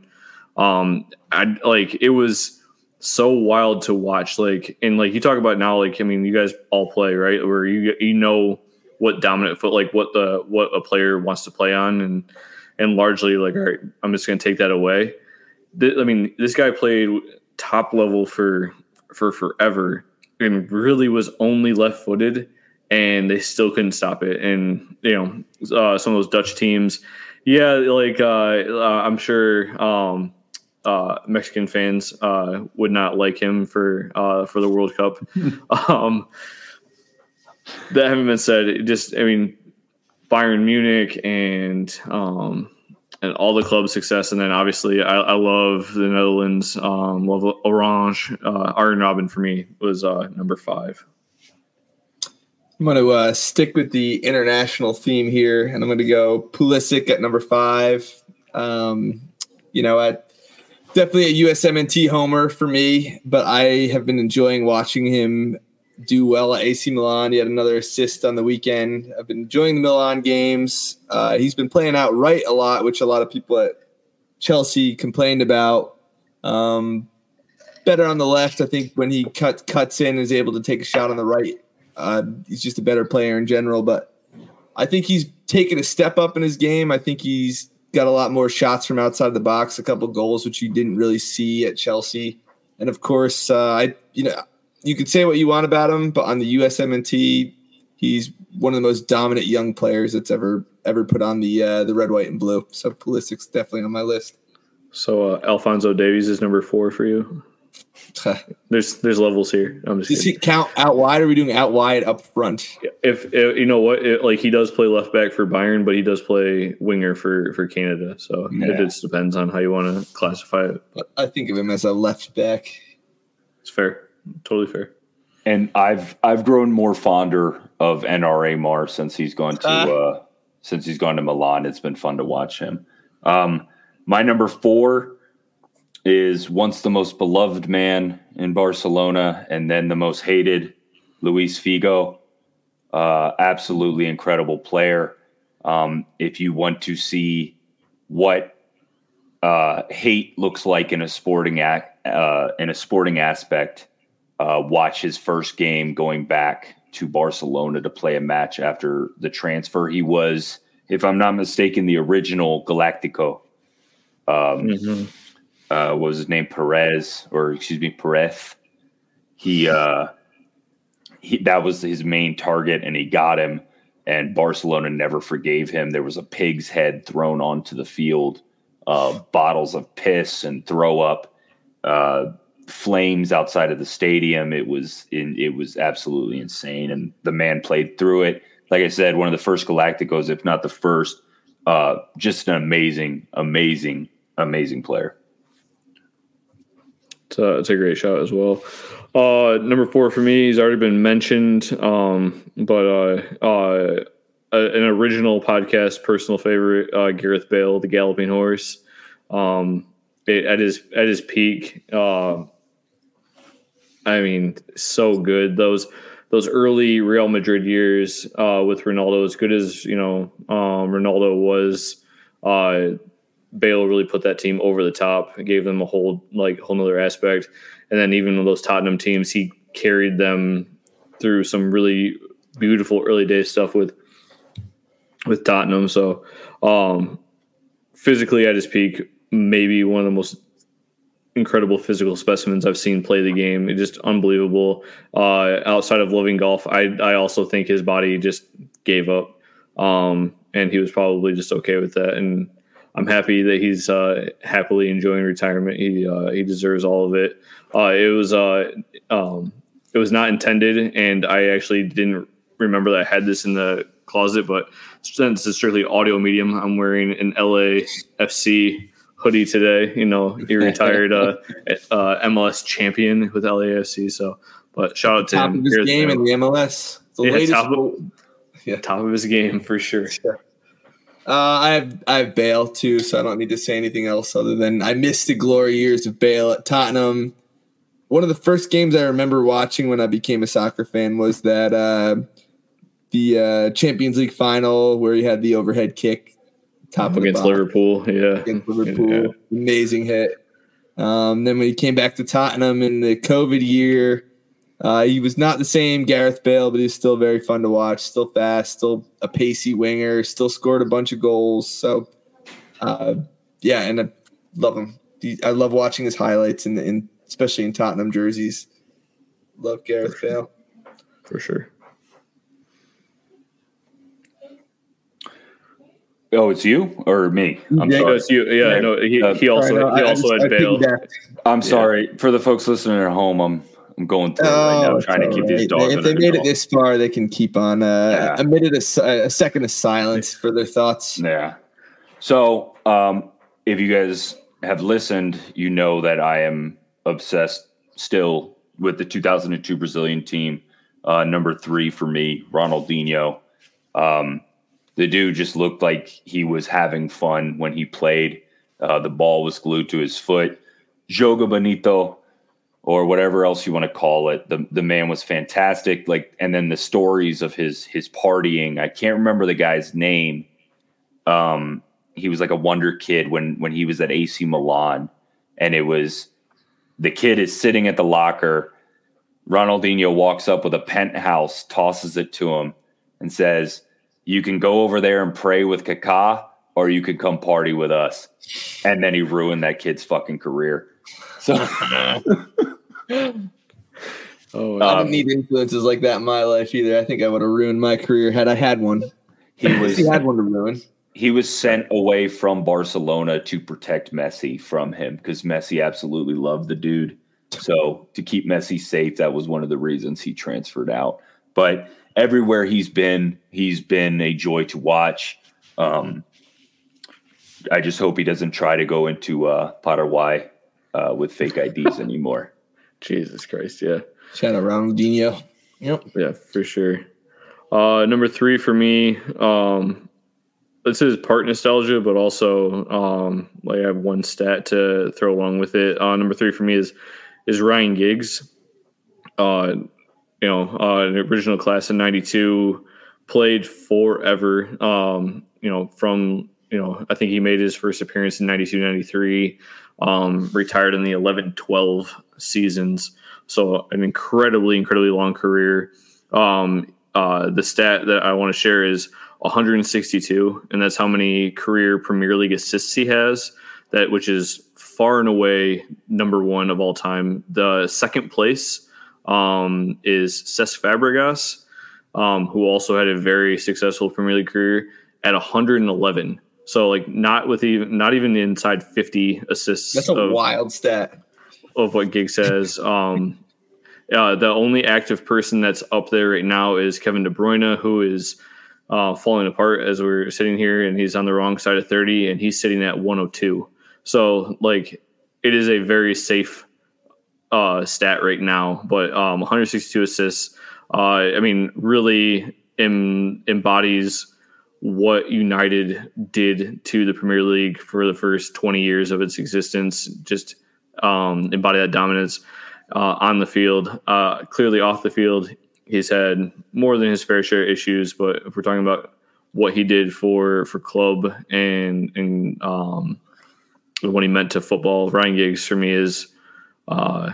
Um, I like it was so wild to watch. Like, and like you talk about now, like I mean, you guys all play right, where you you know what dominant foot, like what the what a player wants to play on, and and largely like, all right, I'm just going to take that away. I mean, this guy played top level for for forever, and really was only left footed, and they still couldn't stop it. And you know, uh, some of those Dutch teams, yeah, like uh, uh, I'm sure. Um, uh, Mexican fans uh, would not like him for uh, for the World Cup. um, that having been said, it just I mean Bayern Munich and um, and all the club success, and then obviously I, I love the Netherlands. Um, love Orange. Uh, Arjen Robben for me was uh, number five. I'm going to uh, stick with the international theme here, and I'm going to go Pulisic at number five. Um, you know, at definitely a USMNT homer for me, but I have been enjoying watching him do well at AC Milan. He had another assist on the weekend. I've been enjoying the Milan games. Uh, he's been playing out right a lot, which a lot of people at Chelsea complained about. Um, better on the left, I think, when he cut, cuts in is able to take a shot on the right. Uh, he's just a better player in general, but I think he's taken a step up in his game. I think he's got a lot more shots from outside the box, a couple goals which you didn't really see at Chelsea, and of course, uh, I you know you could say what you want about him, but on the USMNT, he's one of the most dominant young players that's ever ever put on the uh, the red, white, and blue. So Pulisic's definitely on my list. So uh, Alphonso Davies is number four for you. there's there's levels here. I'm just. Does kidding. he count out wide? Or are we doing out wide up front? If, if you know what, it, like he does play left back for Bayern, but he does play winger for for Canada. So yeah. it just depends on how you want to classify it. But I think of him as a left back. It's fair, totally fair. And I've I've grown more fonder of NRA Mar since he's gone to uh, uh, since he's gone to Milan. It's been fun to watch him. Um, my number four is once the most beloved man in Barcelona and then the most hated, Luis Figo. Uh, absolutely incredible player. Um, if you want to see what uh, hate looks like in a sporting act, uh, in a sporting aspect, uh, watch his first game going back to Barcelona to play a match after the transfer. He was, if I'm not mistaken, the original Galactico. Um, mm-hmm uh, what was his name Perez or excuse me Perez. He uh, he that was his main target, and he got him. And Barcelona never forgave him. There was a pig's head thrown onto the field, uh, bottles of piss and throw up, uh, flames outside of the stadium. It was in, it was absolutely insane, and the man played through it. like I said, one of the first Galacticos, if not the first. Uh, just an amazing, amazing, amazing player. It's a, great shot as well. Uh, number four for me, he's already been mentioned, um, but uh, uh, an original podcast personal favorite, uh, Gareth Bale, the Galloping Horse. Um, it, at his at his peak, uh, I mean, so good. Those those early Real Madrid years uh, with Ronaldo, as good as you know um, Ronaldo was, uh, Bale really put that team over the top. Gave them a whole like whole nother aspect, and then even with those Tottenham teams, he carried them through some really beautiful early day stuff with with Tottenham. So um, physically at his peak, maybe one of the most incredible physical specimens I've seen play the game. It's just unbelievable. Uh, outside of loving golf, I I also think his body just gave up, um, and he was probably just okay with that. And I'm happy that he's uh, happily enjoying retirement. He uh, he deserves all of it. Uh, it was uh, um, it was not intended, and I actually didn't remember that I had this in the closet. But since it's strictly audio medium, I'm wearing an LAFC hoodie today. You know, he retired uh, uh, MLS champion with LAFC. So, but shout out to top him. of his Here's game the- in the MLS. The Yeah, latest. top of- Yeah. top of his game for sure. Uh, I have I have Bale too, so I don't need to say anything else other than I missed the glory years of Bale at Tottenham. One of the first games I remember watching when I became a soccer fan was that uh, the uh, Champions League final where he had the overhead kick top of the against Liverpool. Yeah, against Liverpool. Yeah. Amazing hit. Um, then when he came back to Tottenham in the COVID year, uh, he was not the same Gareth Bale, but he's still very fun to watch. Still fast, still a pacey winger, still scored a bunch of goals. So, uh, yeah, and I love him. He- I love watching his highlights, in, in especially in Tottenham jerseys. Love Gareth Bale. for sure. Oh, it's you or me? I'm Yeah. Sorry. it's you. Yeah, Yeah. no, he, Uh, he also I know, he I- I also had I Bale. I'm sorry for the folks listening at home. I'm I'm going through it right now, Oh, trying to keep all these dogs. If they made it this far, they can keep on uh, Yeah. a minute, of, a second of silence for their thoughts. Yeah. So, um, if you guys have listened, you know that I am obsessed still with the 2002 Brazilian team. Uh, number three for me, Ronaldinho. Um, the dude just looked like he was having fun when he played. Uh, the ball was glued to his foot. Joga Bonito, or whatever else you want to call it. The the man was fantastic. Like, and then the stories of his his partying. I can't remember the guy's name. Um, he was like a wonder kid when when he was at AC Milan, and it was the kid is sitting at the locker. Ronaldinho walks up with a penthouse, tosses it to him, and says, "You can go over there and pray with Kaká, or you could come party with us." And then he ruined that kid's fucking career. So. Oh, I Um, don't need influences like that in my life either. I think I would have ruined my career had I had one. He was he had one to ruin. he was sent away from Barcelona to protect Messi from him because Messi absolutely loved the dude. So to keep Messi safe, that was one of the reasons he transferred out. But everywhere he's been, he's been a joy to watch. Um, I just hope he doesn't try to go into uh, Paraguay uh, with fake IDs anymore. Jesus Christ, yeah. Shout out Ronaldinho. Yep. Yeah, for sure. Uh, number three for me, um, this is part nostalgia, but also um, like I have one stat to throw along with it. Uh, number three for me is is Ryan Giggs. Uh, you know, uh, an original class in '92, played forever. Um, you know, from you know, I think he made his first appearance in '92, '93. Um, retired in the 11, 12 seasons. So an incredibly, incredibly long career. Um, uh, the stat that I want to share is 162, and that's how many career Premier League assists he has. That which is far and away number one of all time. The second place um, is Cesc Fabregas, um, who also had a very successful Premier League career at 111. So like not with even not even inside 50 assists. That's a of, wild stat. Of what Gig says. Um, uh, the only active person that's up there right now is Kevin De Bruyne, who is uh, falling apart as we're sitting here, and he's on the wrong side of 30, and he's sitting at 102. So like it is a very safe uh, stat right now, but um, 162 assists. Uh, I mean, really em- embodies what United did to the Premier League for the first 20 years of its existence. Just um, embody that dominance uh, on the field. Uh, clearly, off the field, he's had more than his fair share of issues. But if we're talking about what he did for for club and and um, what he meant to football, Ryan Giggs for me is uh,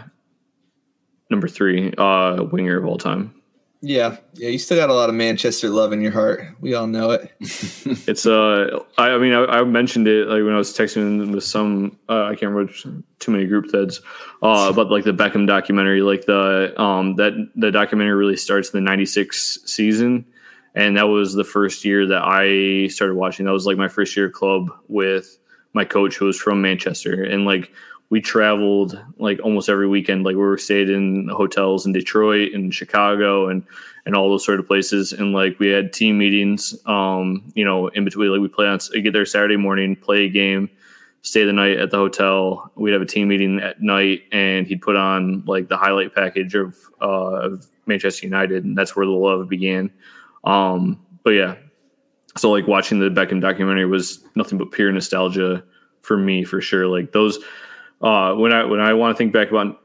number three uh, winger of all time. Yeah, yeah, you still got a lot of Manchester love in your heart. We all know it. it's uh, I, I mean, I, I, mentioned it like when I was texting with some, uh, I can't remember too many group threads, uh, about like the Beckham documentary. Like the um that the documentary really starts the '96 season, and that was the first year that I started watching. That was like my first year club with my coach who was from Manchester, and like we traveled like almost every weekend. Like we were stayed in hotels in Detroit and Chicago and and all those sort of places. And like we had team meetings, um, you know, in between. Like we play on get there Saturday morning, play a game, stay the night at the hotel. We'd have a team meeting at night, and he'd put on like the highlight package of uh, of Manchester United, and that's where the love began. Um, but yeah, so like watching the Beckham documentary was nothing but pure nostalgia for me for sure. Like those uh, when I when I want to think back about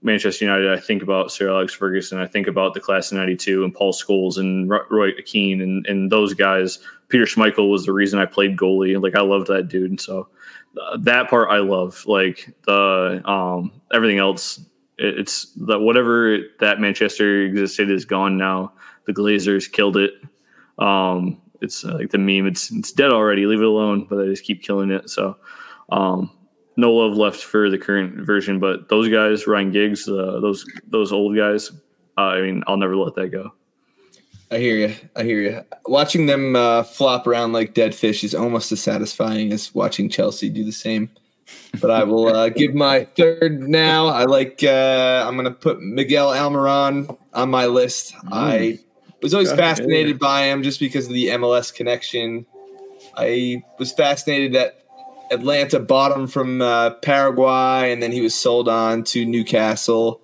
Manchester United, I think about Sir Alex Ferguson. I think about the class of '92 and Paul Scholes and Roy Keane and and those guys. Peter Schmeichel was the reason I played goalie. Like I loved that dude, and so uh, that part I love. Like the um, everything else, it, it's that whatever that Manchester existed is gone now. The Glazers killed it. Um, it's uh, like the meme. It's it's dead already. Leave it alone. But they just keep killing it. So. Um, no love left for the current version, but those guys, Ryan Giggs, uh, those those old guys, uh, I mean, I'll never let that go. I hear you. I hear you. Watching them uh, flop around like dead fish is almost as satisfying as watching Chelsea do the same. But I will uh, give my third now. I like. Uh, I'm going to put Miguel Almiron on my list. Mm. I was always fascinated by him just because of the MLS connection. I was fascinated that Atlanta bought him from uh, Paraguay, and then he was sold on to Newcastle.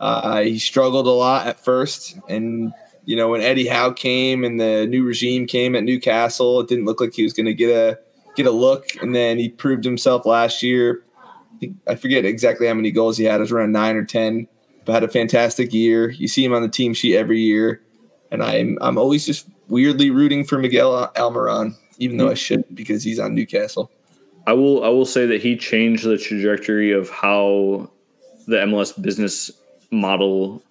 Uh, he struggled a lot at first, and you know when Eddie Howe came and the new regime came at Newcastle, it didn't look like he was going to get a get a look. And then he proved himself last year. I forget exactly how many goals he had. It was around nine or ten, but had a fantastic year. You see him on the team sheet every year, and I'm I'm always just weirdly rooting for Miguel Almiron, even though I shouldn't because he's on Newcastle. I will I will say that he changed the trajectory of how the MLS business model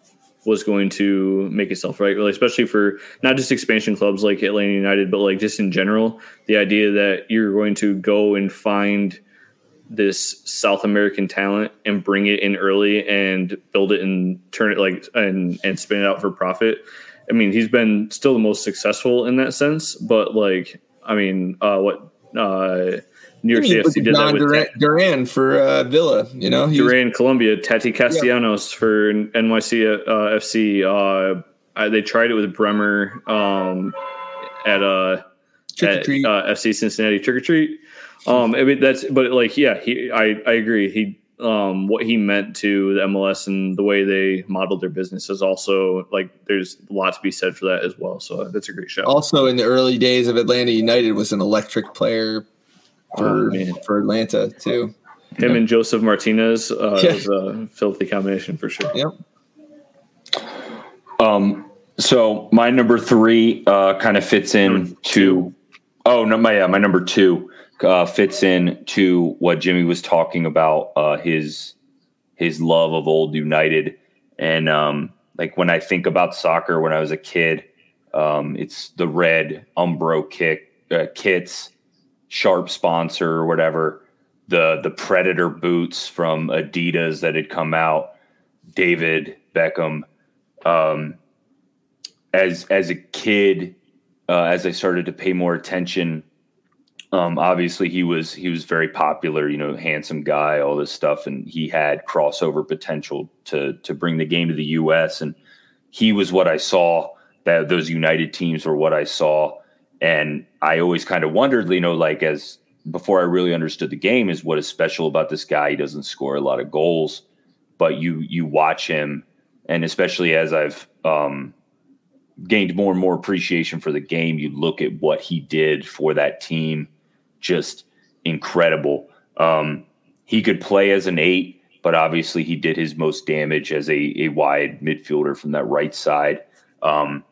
was going to make itself right, really, especially for not just expansion clubs like Atlanta United, but like just in general, the idea that you're going to go and find this South American talent and bring it in early and build it and turn it like and and spin it out for profit. I mean, he's been still the most successful in that sense, but like, I mean, uh, what uh, New York City FC did that with Duran, Duran for uh, Villa. You know, he Duran, was, Colombia, Taty Castellanos yeah. for NYC uh, FC. Uh, I, they tried it with Brenner um, at uh, at uh, FC Cincinnati Trick or Treat. Um, I mean that's but like yeah, he I I agree. He um, what he meant to the MLS and the way they modeled their business is also like there's a lot to be said for that as well. So that's a great show. Also, in the early days of Atlanta United, was an electric player for oh, for Atlanta too. Him yeah. and Josef Martinez uh, yeah. was a filthy combination for sure. Yep. Um. So my number three uh, kind of fits in to. Oh no, my yeah, my number two uh, fits in to what Jimmy was talking about. Uh, his his love of old United, and um, like when I think about soccer when I was a kid, um, it's the red Umbro kick uh, kits sharp sponsor or whatever the the predator boots from adidas that had come out david beckham. Um, as as a kid uh, as i started to pay more attention um, obviously he was he was very popular you know handsome guy all this stuff and he had crossover potential to to bring the game to the us and he was what i saw that those united teams were what i saw And I always kind of wondered, you know, like as before I really understood the game, is what is special about this guy. He doesn't score a lot of goals, but you you watch him, and especially as I've um, gained more and more appreciation for the game, you look at what he did for that team, just incredible. Um, he could play as an eight, but obviously he did his most damage as a, a wide midfielder from that right side. Um,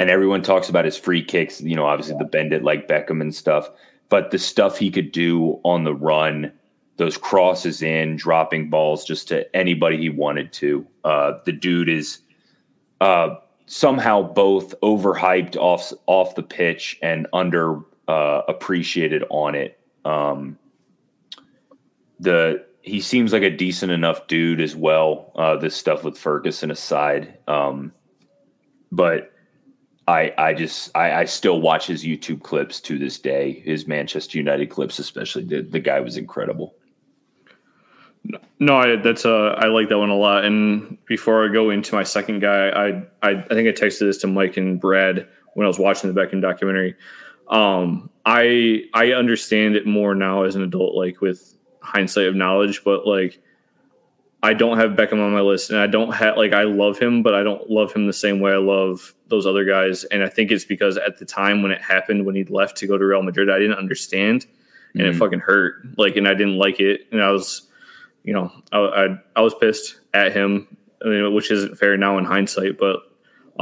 and everyone talks about his free kicks, you know, obviously the bend it like Beckham and stuff, but the stuff he could do on the run, those crosses in, dropping balls just to anybody he wanted to. Uh, the dude is uh, somehow both overhyped off off the pitch and under uh, appreciated on it. Um, the he seems like a decent enough dude as well. Uh, this stuff with Ferguson aside, um, but I I just I, I still watch his YouTube clips to this day. His Manchester United clips, especially the the guy was incredible. No, I, that's uh, I like that one a lot. And before I go into my second guy, I, I I think I texted this to Mike and Brad when I was watching the Beckham documentary. Um, I I understand it more now as an adult, like with hindsight of knowledge, but like I don't have Beckham on my list, and I don't have like I love him, but I don't love him the same way I love those other guys. And I think it's because at the time when it happened, when he left to go to Real Madrid, I didn't understand, and mm-hmm. it fucking hurt. Like, and I didn't like it, and I was you know, I, I, I was pissed at him, I mean, which isn't fair now in hindsight, but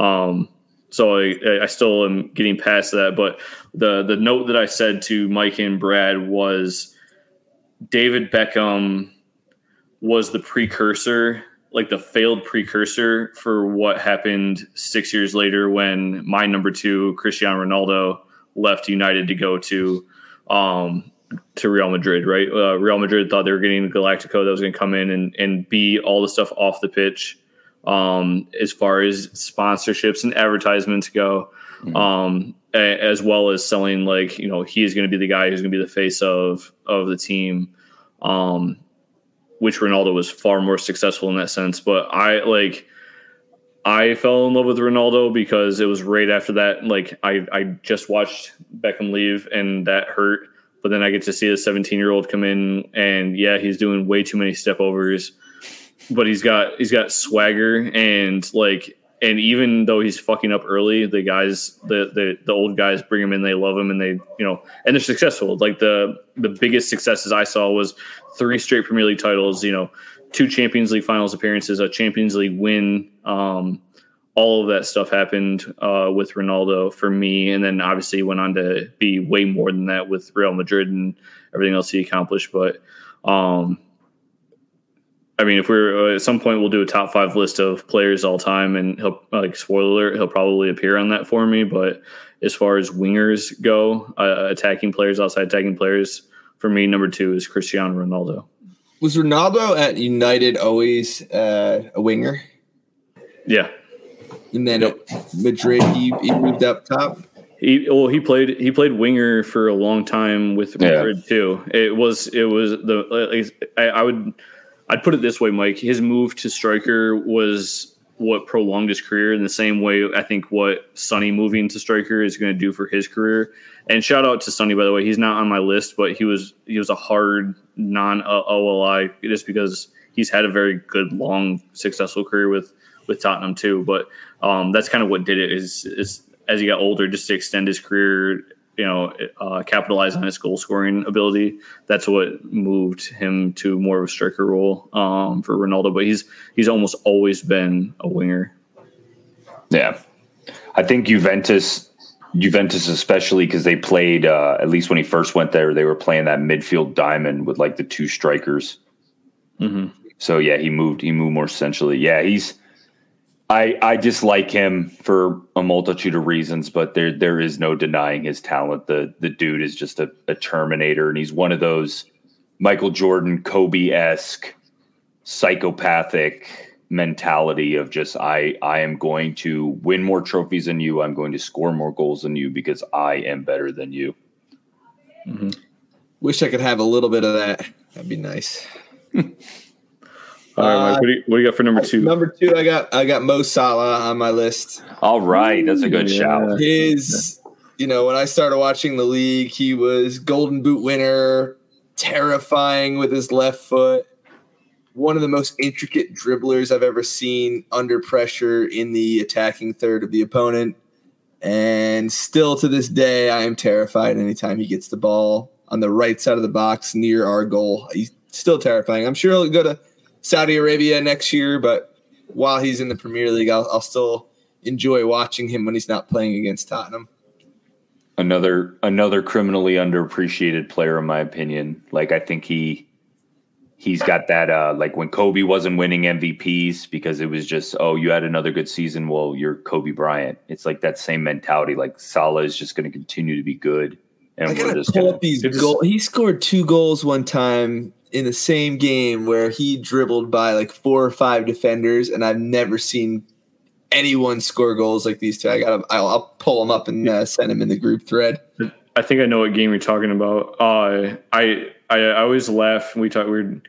um, so I, I still am getting past that. But the the note that I said to Mike and Brad was David Beckham was the precursor, like the failed precursor for what happened six years later when my number two, Cristiano Ronaldo, left United to go to um, to Real Madrid, right? Uh, Real Madrid thought they were getting the Galactico that was going to come in and, and be all the stuff off the pitch um, as far as sponsorships and advertisements go, mm-hmm. um, a, as well as selling like you know he is going to be the guy who's going to be the face of of the team, um, which Ronaldo was far more successful in that sense. But I like. I fell in love with Ronaldo because it was right after that. Like I, I just watched Beckham leave, and that hurt but then I get to see a 17 year old come in, and yeah, he's doing way too many step overs, but he's got he's got swagger and like, and even though he's fucking up early, the guys, the the the old guys bring him in, they love him, and they you know, and they're successful. Like the the biggest successes I saw was three straight Premier League titles, you know, two Champions League finals appearances, a Champions League win. Um, all of that stuff happened uh, with Ronaldo for me, and then obviously went on to be way more than that with Real Madrid and everything else he accomplished. But um, I mean, if we're uh, at some point, we'll do a top five list of players all time, and he'll like spoiler alert, he'll probably appear on that for me. But as far as wingers go, uh, attacking players, outside attacking players, for me, number two is Cristiano Ronaldo. Was Ronaldo at United always uh, a winger? Yeah. And then yep. Madrid, he, he moved up top. He well, he played he played winger for a long time with Madrid yeah. too. It was it was the I, I would I'd put it this way, Mike. His move to striker was what prolonged his career in the same way I think what Sonny moving to striker is going to do for his career. And shout out to Sonny by the way. He's not on my list, but he was he was a hard non OLI just because he's had a very good long successful career with with Tottenham too. But um, that's kind of what did it is, is as he got older, just to extend his career, you know, uh, capitalize on his goal scoring ability. That's what moved him to more of a striker role um, for Ronaldo. But he's he's almost always been a winger. Yeah, I think Juventus. Juventus, especially because they played uh, at least when he first went there, they were playing that midfield diamond with like the two strikers. Mm-hmm. So yeah, he moved. He moved more centrally. Yeah, he's I I dislike him for a multitude of reasons, but there there is no denying his talent. The the dude is just a, a Terminator, and he's one of those Michael Jordan, Kobe esque, psychopathic mentality of just I I am going to win more trophies than you. I'm going to score more goals than you because I am better than you. Mm-hmm. Wish I could have a little bit of that. That'd be nice. All right, Mike, uh, what, do you, what do you got for number two? Number two, I got I got Mo Salah on my list. All right, that's a good yeah. shout. His you know, when I started watching the league, he was Golden Boot winner, terrifying with his left foot, one of the most intricate dribblers I've ever seen under pressure in the attacking third of the opponent. And still to this day, I am terrified anytime he gets the ball on the right side of the box near our goal. He's still terrifying. I'm sure he'll go to Saudi Arabia next year, but while he's in the Premier League, I'll, I'll still enjoy watching him when he's not playing against Tottenham. Another another criminally underappreciated player, in my opinion. Like I think he he's got that uh like when Kobe wasn't winning MVPs because it was just oh you had another good season well you're Kobe Bryant it's like that same mentality like Salah is just going to continue to be good and I gotta pull gonna, up these goals. He scored two goals one time in the same game where he dribbled by like four or five defenders, and I've never seen anyone score goals like these two. I got I'll, I'll pull them up and uh, send them in the group thread. I think I know what game you're talking about. Uh, I, I I always laugh. When We talk. We're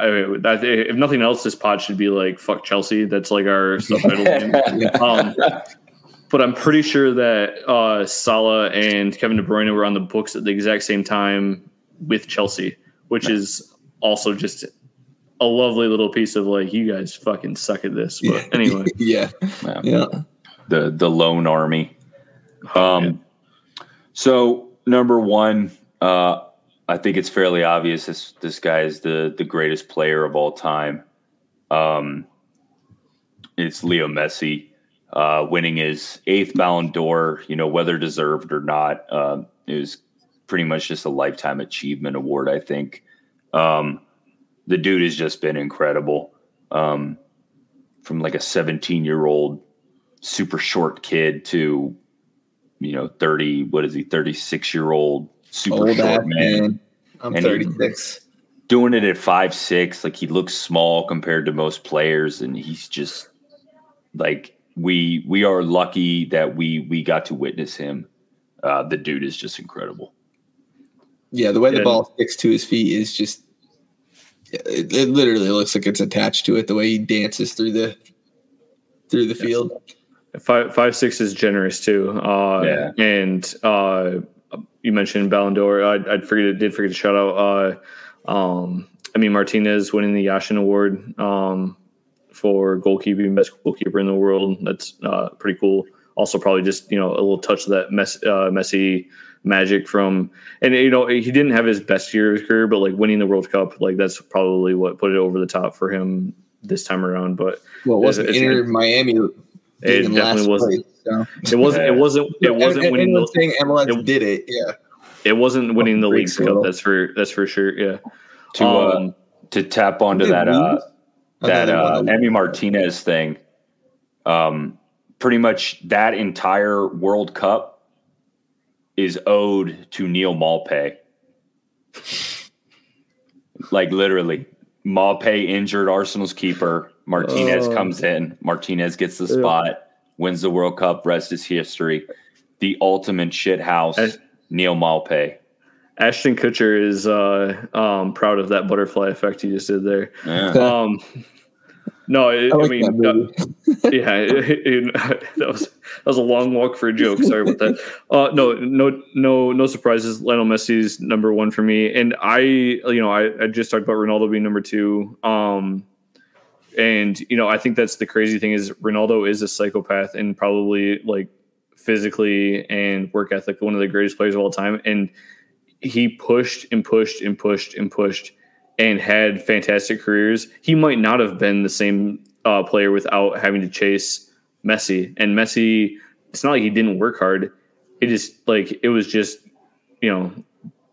I, if nothing else, this pod should be like "fuck Chelsea." That's like our subtitle. um, but I'm pretty sure that uh, Salah and Kevin De Bruyne were on the books at the exact same time with Chelsea, which is also just a lovely little piece of like you guys fucking suck at this. But anyway, yeah, yeah, yeah. the the lone army. Um, yeah. so number one, uh, I think it's fairly obvious this this guy is the the greatest player of all time. Um, it's Leo Messi uh, winning his eighth Ballon d'Or, you know, whether deserved or not, uh, it was pretty much just a lifetime achievement award, I think. Um, the dude has just been incredible. Um, from like a 17 year old super short kid to, you know, 30, what is he, 36 year old super old short man. man. I'm and 36. Doing it at five six, like he looks small compared to most players, and he's just like we we are lucky that we we got to witness him. Uh, the dude is just incredible. Yeah, the way the ball sticks to his feet is just it, it, literally looks like it's attached to it. The way he dances through the through the field. Five five six is generous too. Uh, yeah, and uh, you mentioned Ballon d'Or. I I forget did forget to shout out. Uh, um, I mean Martinez winning the Yashin Award. Um, for goalkeeping, best goalkeeper in the world. That's uh, pretty cool. Also, probably just you know a little touch of that mess, uh, Messi magic from, and you know he didn't have his best year of his career, but like winning the World Cup, like that's probably what put it over the top for him this time around. But well, it wasn't Inter Miami. It definitely wasn't. Place, so. It wasn't. It wasn't. It wasn't and, winning. And the thing MLS it, did it. Yeah. It wasn't winning the Leagues Cup. That's for that's for sure. Yeah. To uh, um, uh, to tap onto that. Uh, that uh, Emi Martinez thing, um, pretty much that entire World Cup is owed to Neal Maupay. like literally, Maupay injured Arsenal's keeper. Martinez oh. comes in. Martinez gets the spot, yeah. wins the World Cup. Rest is history. The ultimate shit house. As- Neal Maupay. Ashton Kutcher is uh, um, proud of that butterfly effect you just did there. Yeah. Um, no, it, I, like I, mean, uh, yeah, it, it, that was that was a long walk for a joke. Sorry about that. Uh, no, no, no, no surprises. Lionel Messi's number one for me, and I, you know, I, I just talked about Ronaldo being number two. Um, and you know, I think that's the crazy thing is Ronaldo is a psychopath and probably like physically and work ethic one of the greatest players of all time, and he pushed and pushed and pushed and pushed and had fantastic careers, he might not have been the same uh, player without having to chase Messi. And Messi, it's not like he didn't work hard. It just like it was just you know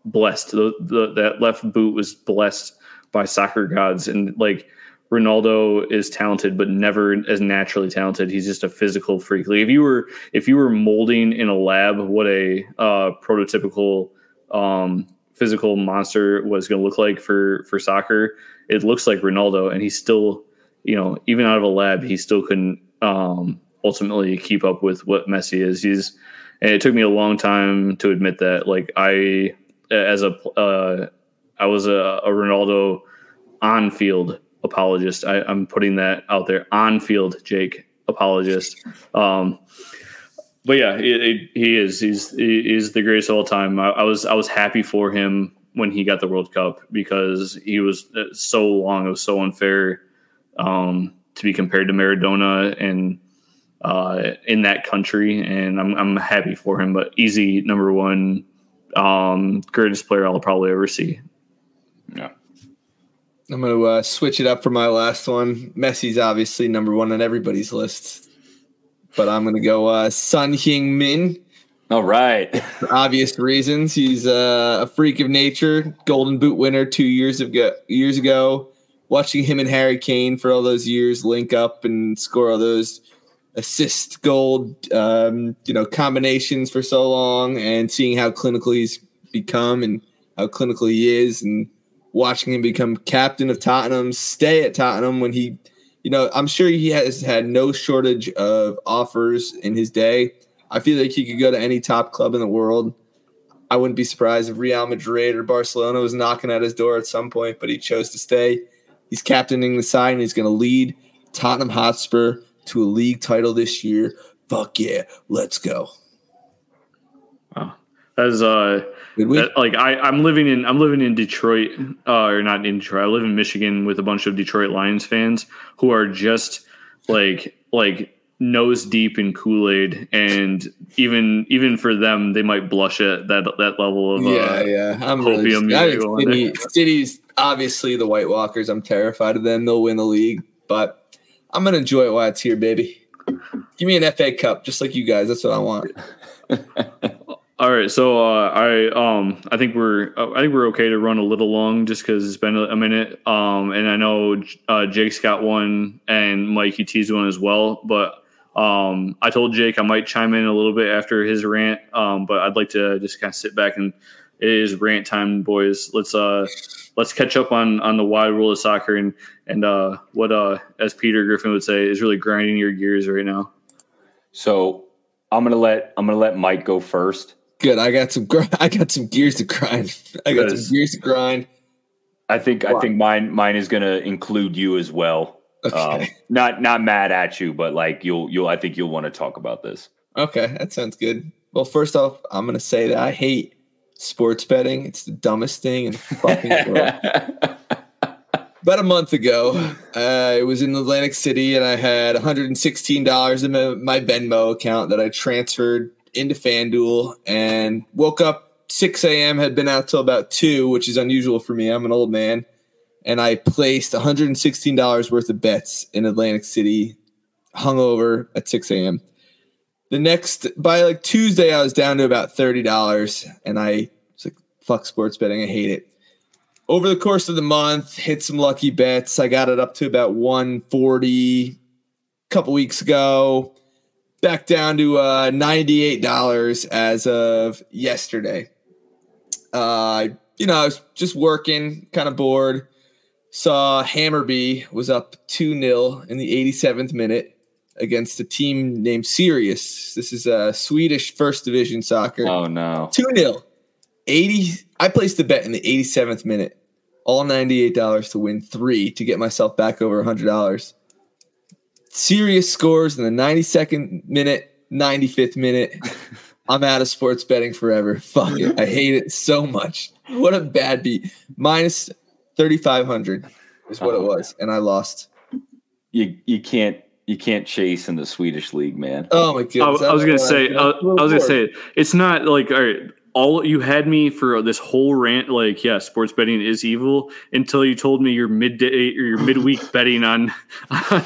blessed. The, the, that left boot was blessed by soccer gods, and like Ronaldo is talented, but never as naturally talented. He's just a physical freak. Like if you were if you were molding in a lab what a uh, prototypical um, physical monster was going to look like for for soccer, it looks like Ronaldo, and he's still, you know, even out of a lab, he still couldn't um, ultimately keep up with what Messi is. He's, and it took me a long time to admit that. Like I, as a, uh, I was a, a Ronaldo on field apologist. I, am putting that out there on field, Jake apologist. Um, but yeah, it, it, he is. He's he is the greatest of all time. I, I, was I was happy for him when he got the World Cup because he was uh, so long. It was so unfair um, to be compared to Maradona and uh, in that country, and I'm I'm happy for him. But easy number one, um, greatest player I'll probably ever see. Yeah. I'm going to uh, switch it up for my last one. Messi's obviously number one on everybody's list, but I'm going to go uh, Son Heung-min. All right. For obvious reasons, he's uh, a freak of nature, Golden Boot winner two years ago. Years ago, watching him and Harry Kane for all those years link up and score all those assist gold, um, you know, combinations for so long, and seeing how clinical he's become and how clinical he is, and watching him become captain of Tottenham, stay at Tottenham when he, you know, I'm sure he has had no shortage of offers in his day. I feel like he could go to any top club in the world. I wouldn't be surprised if Real Madrid or Barcelona was knocking at his door at some point, but he chose to stay. He's captaining the side and he's going to lead Tottenham Hotspur to a league title this year. Fuck yeah, let's go. Wow. As uh that, like I, I'm living in I'm living in Detroit, uh, or not in Detroit. I live in Michigan with a bunch of Detroit Lions fans who are just like like nose deep in Kool Aid, and even even for them, they might blush at that that level of yeah uh, yeah. I'm hopium. Really, City, City's obviously the White Walkers. I'm terrified of them. They'll win the league, but I'm gonna enjoy it while it's here, baby. Give me an FA Cup, just like you guys. That's what I want. All right, so uh, I um I think we're uh, I think we're okay to run a little long just because it's been a, minute. Um, and I know uh, Jake's got one and Mike he teased one as well. But um, I told Jake I might chime in a little bit after his rant. Um, but I'd like to just kind of sit back and it is rant time, boys. Let's uh let's catch up on on the wide world of soccer and and uh what uh as Peter Griffin would say is really grinding your gears right now. So I'm gonna let I'm gonna let Mike go first. Good. I got some. I got some gears to grind. I got some gears to grind. I think. Wow. I think mine. Mine is going to include you as well. Okay. Um, not not mad at you, but like you'll you'll. I think you'll want to talk about this. Okay, that sounds good. Well, first off, I'm going to say that I hate sports betting. It's the dumbest thing in the fucking world. About a month ago, uh, I was in Atlantic City and I had $116 in my Venmo account that I transferred into FanDuel and woke up 6 a.m. had been out till about 2, which is unusual for me. I'm an old man. And I placed $116 worth of bets in Atlantic City, hungover at 6 a.m. The next, by like Tuesday, I was down to about $30. And I was like, fuck sports betting. I hate it. Over the course of the month, hit some lucky bets. I got it up to about 140 a couple weeks ago back down to uh, $98 as of yesterday. Uh, you know, I was just working, kind of bored. Saw Hammarby was up 2 0 in the 87th minute against a team named Sirius. This is a Swedish first division soccer. Oh, no. 2 0. 80. I placed the bet in the 87th minute, all $98 to win three to get myself back over a $100 Sirius scores in the 92nd minute, 95th minute. I'm out of sports betting forever. Fuck it. I hate it so much. What a bad beat. Minus 3,500 is what it uh-huh. was. And I lost. You, you can't you can't chase in the Swedish league, man. Oh my god! I, I, was gonna say, uh, I was gonna say, it's not like all right. All you had me for this whole rant, like yeah, sports betting is evil until you told me your midday or your midweek betting on on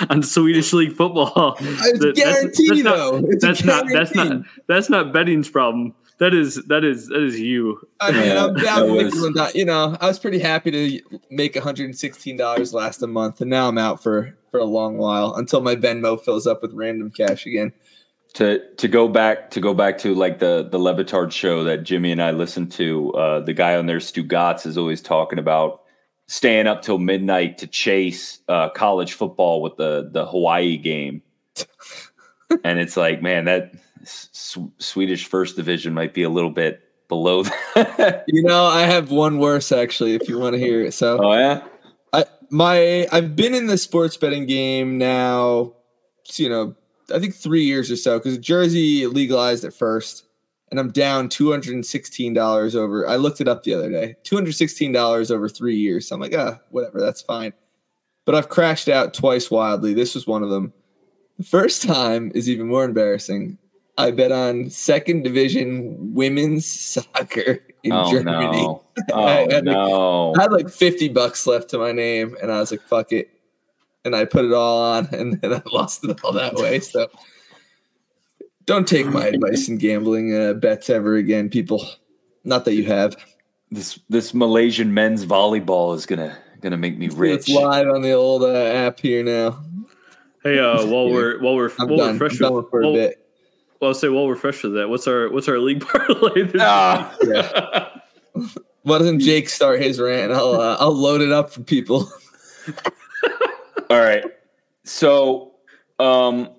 Swedish league football. That, guarantee that's, though. That's not that's not that's not betting's problem. That is that is that is you. I mean, I'm down was, You know, I was pretty happy to make 116 dollars last a month, and now I'm out for for a long while until my Venmo fills up with random cash again. To to go back to go back to like the the Le Batard show that Jimmy and I listened to, uh, the guy on there, Stugotz, is always talking about staying up till midnight to chase uh, college football with the the Hawaii game, and it's like, man, that S- Swedish first division might be a little bit below that. you know, I have one worse actually. If you want to hear it, so oh yeah, I my I've been in the sports betting game now, you know, I think three years or so because Jersey legalized it first, and I'm down two hundred and sixteen dollars over. I looked it up the other day, two hundred sixteen dollars over three years. So I'm like, ah, whatever, that's fine. But I've crashed out twice wildly. This was one of them. The first time is even more embarrassing. I bet on second division women's soccer in oh, Germany. No. Oh, I, had no. like, I had like 50 bucks left to my name, and I was like, fuck it. And I put it all on, and then I lost it all that way. So don't take my advice in gambling uh, bets ever again, people. Not that you have. This this Malaysian men's volleyball is gonna gonna make me rich. It's live on the old uh, app here now. Hey, uh, while we're while we're I'm while done. we're I'm fresh done with, for a bit. well, I'll say while we're fresh with that, what's our what's our league parlay? This Ah. week? Why doesn't Jake start his rant? I'll uh, I'll load it up for people. All right. So, um,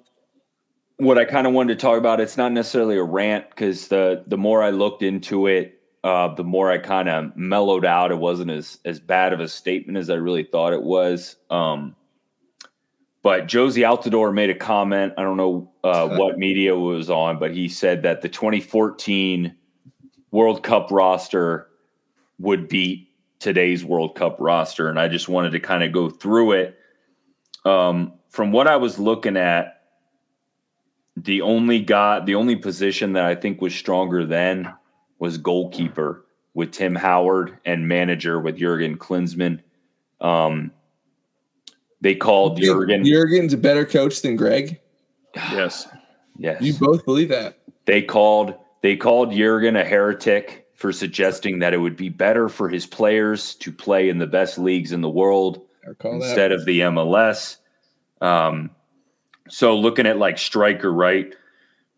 what I kind of wanted to talk about, it's not necessarily a rant because the the more I looked into it, uh, the more I kind of mellowed out. It wasn't as as bad of a statement as I really thought it was. Um, but Jozy Altidore made a comment. I don't know uh, what media it was on, but he said that the 2014 World Cup roster would beat today's World Cup roster, and I just wanted to kind of go through it. Um, from what I was looking at, the only guy, the only position that I think was stronger then was goalkeeper with Tim Howard and manager with Jurgen Klinsmann. Um, they called Jurgen. Jurgen's a better coach than Greg. yes. Yes, You both believe that? they called they called Jurgen a heretic for suggesting that it would be better for his players to play in the best leagues in the world I recall that. instead of the MLS. Um, so looking at like striker, right?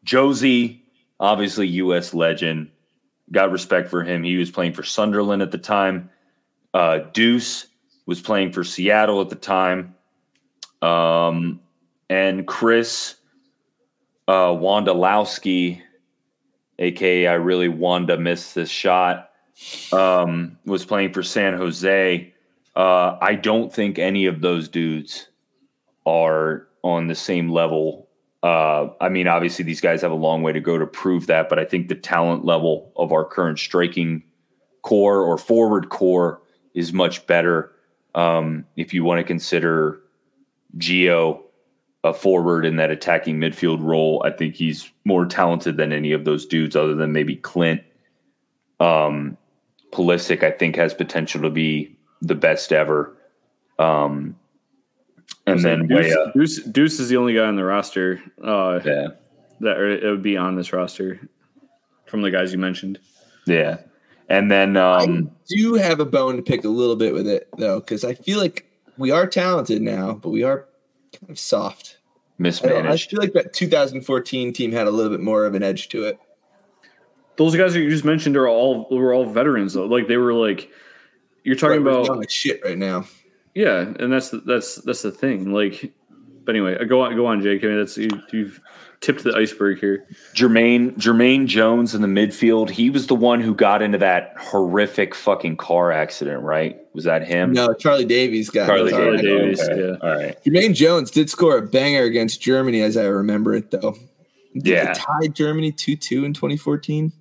Jozy, obviously U.S. legend, got respect for him. He was playing for Sunderland at the time. Uh, Deuce was playing for Seattle at the time, um, and Chris uh, Wondolowski, aka I really Wanda missed this shot, um, was playing for San Jose. Uh, I don't think any of those dudes are on the same level. Uh, I mean, obviously, these guys have a long way to go to prove that, but I think the talent level of our current striking core or forward core is much better. Um, if you want to consider Gio a forward in that attacking midfield role, I think he's more talented than any of those dudes, other than maybe Clint. Um, I think, has potential to be the best ever. Um, and then Deuce, Weah, Deuce, Deuce is the only guy on the roster uh, yeah, that or it would be on this roster from the guys you mentioned. yeah, and then um, I do have a bone to pick a little bit with it though, because I feel like we are talented now, but we are kind of soft. I, I feel like that 2014 team had a little bit more of an edge to it. Those guys that you just mentioned are all were all veterans though. Like they were like you're talking We're about young shit right now. Yeah, and that's the, that's that's the thing. Like, but anyway, go on, go on, Jake. I mean, that's you, you've tipped the iceberg here. Jermaine Jermaine Jones in the midfield. He was the one who got into that horrific fucking car accident, right? Was that him? No, Charlie Davies got Charlie. Charlie Davies. Davies, Okay. yeah. All right. Jermaine Jones did score a banger against Germany, as I remember it, though. Did Yeah. tied Germany 2 2 in 2014.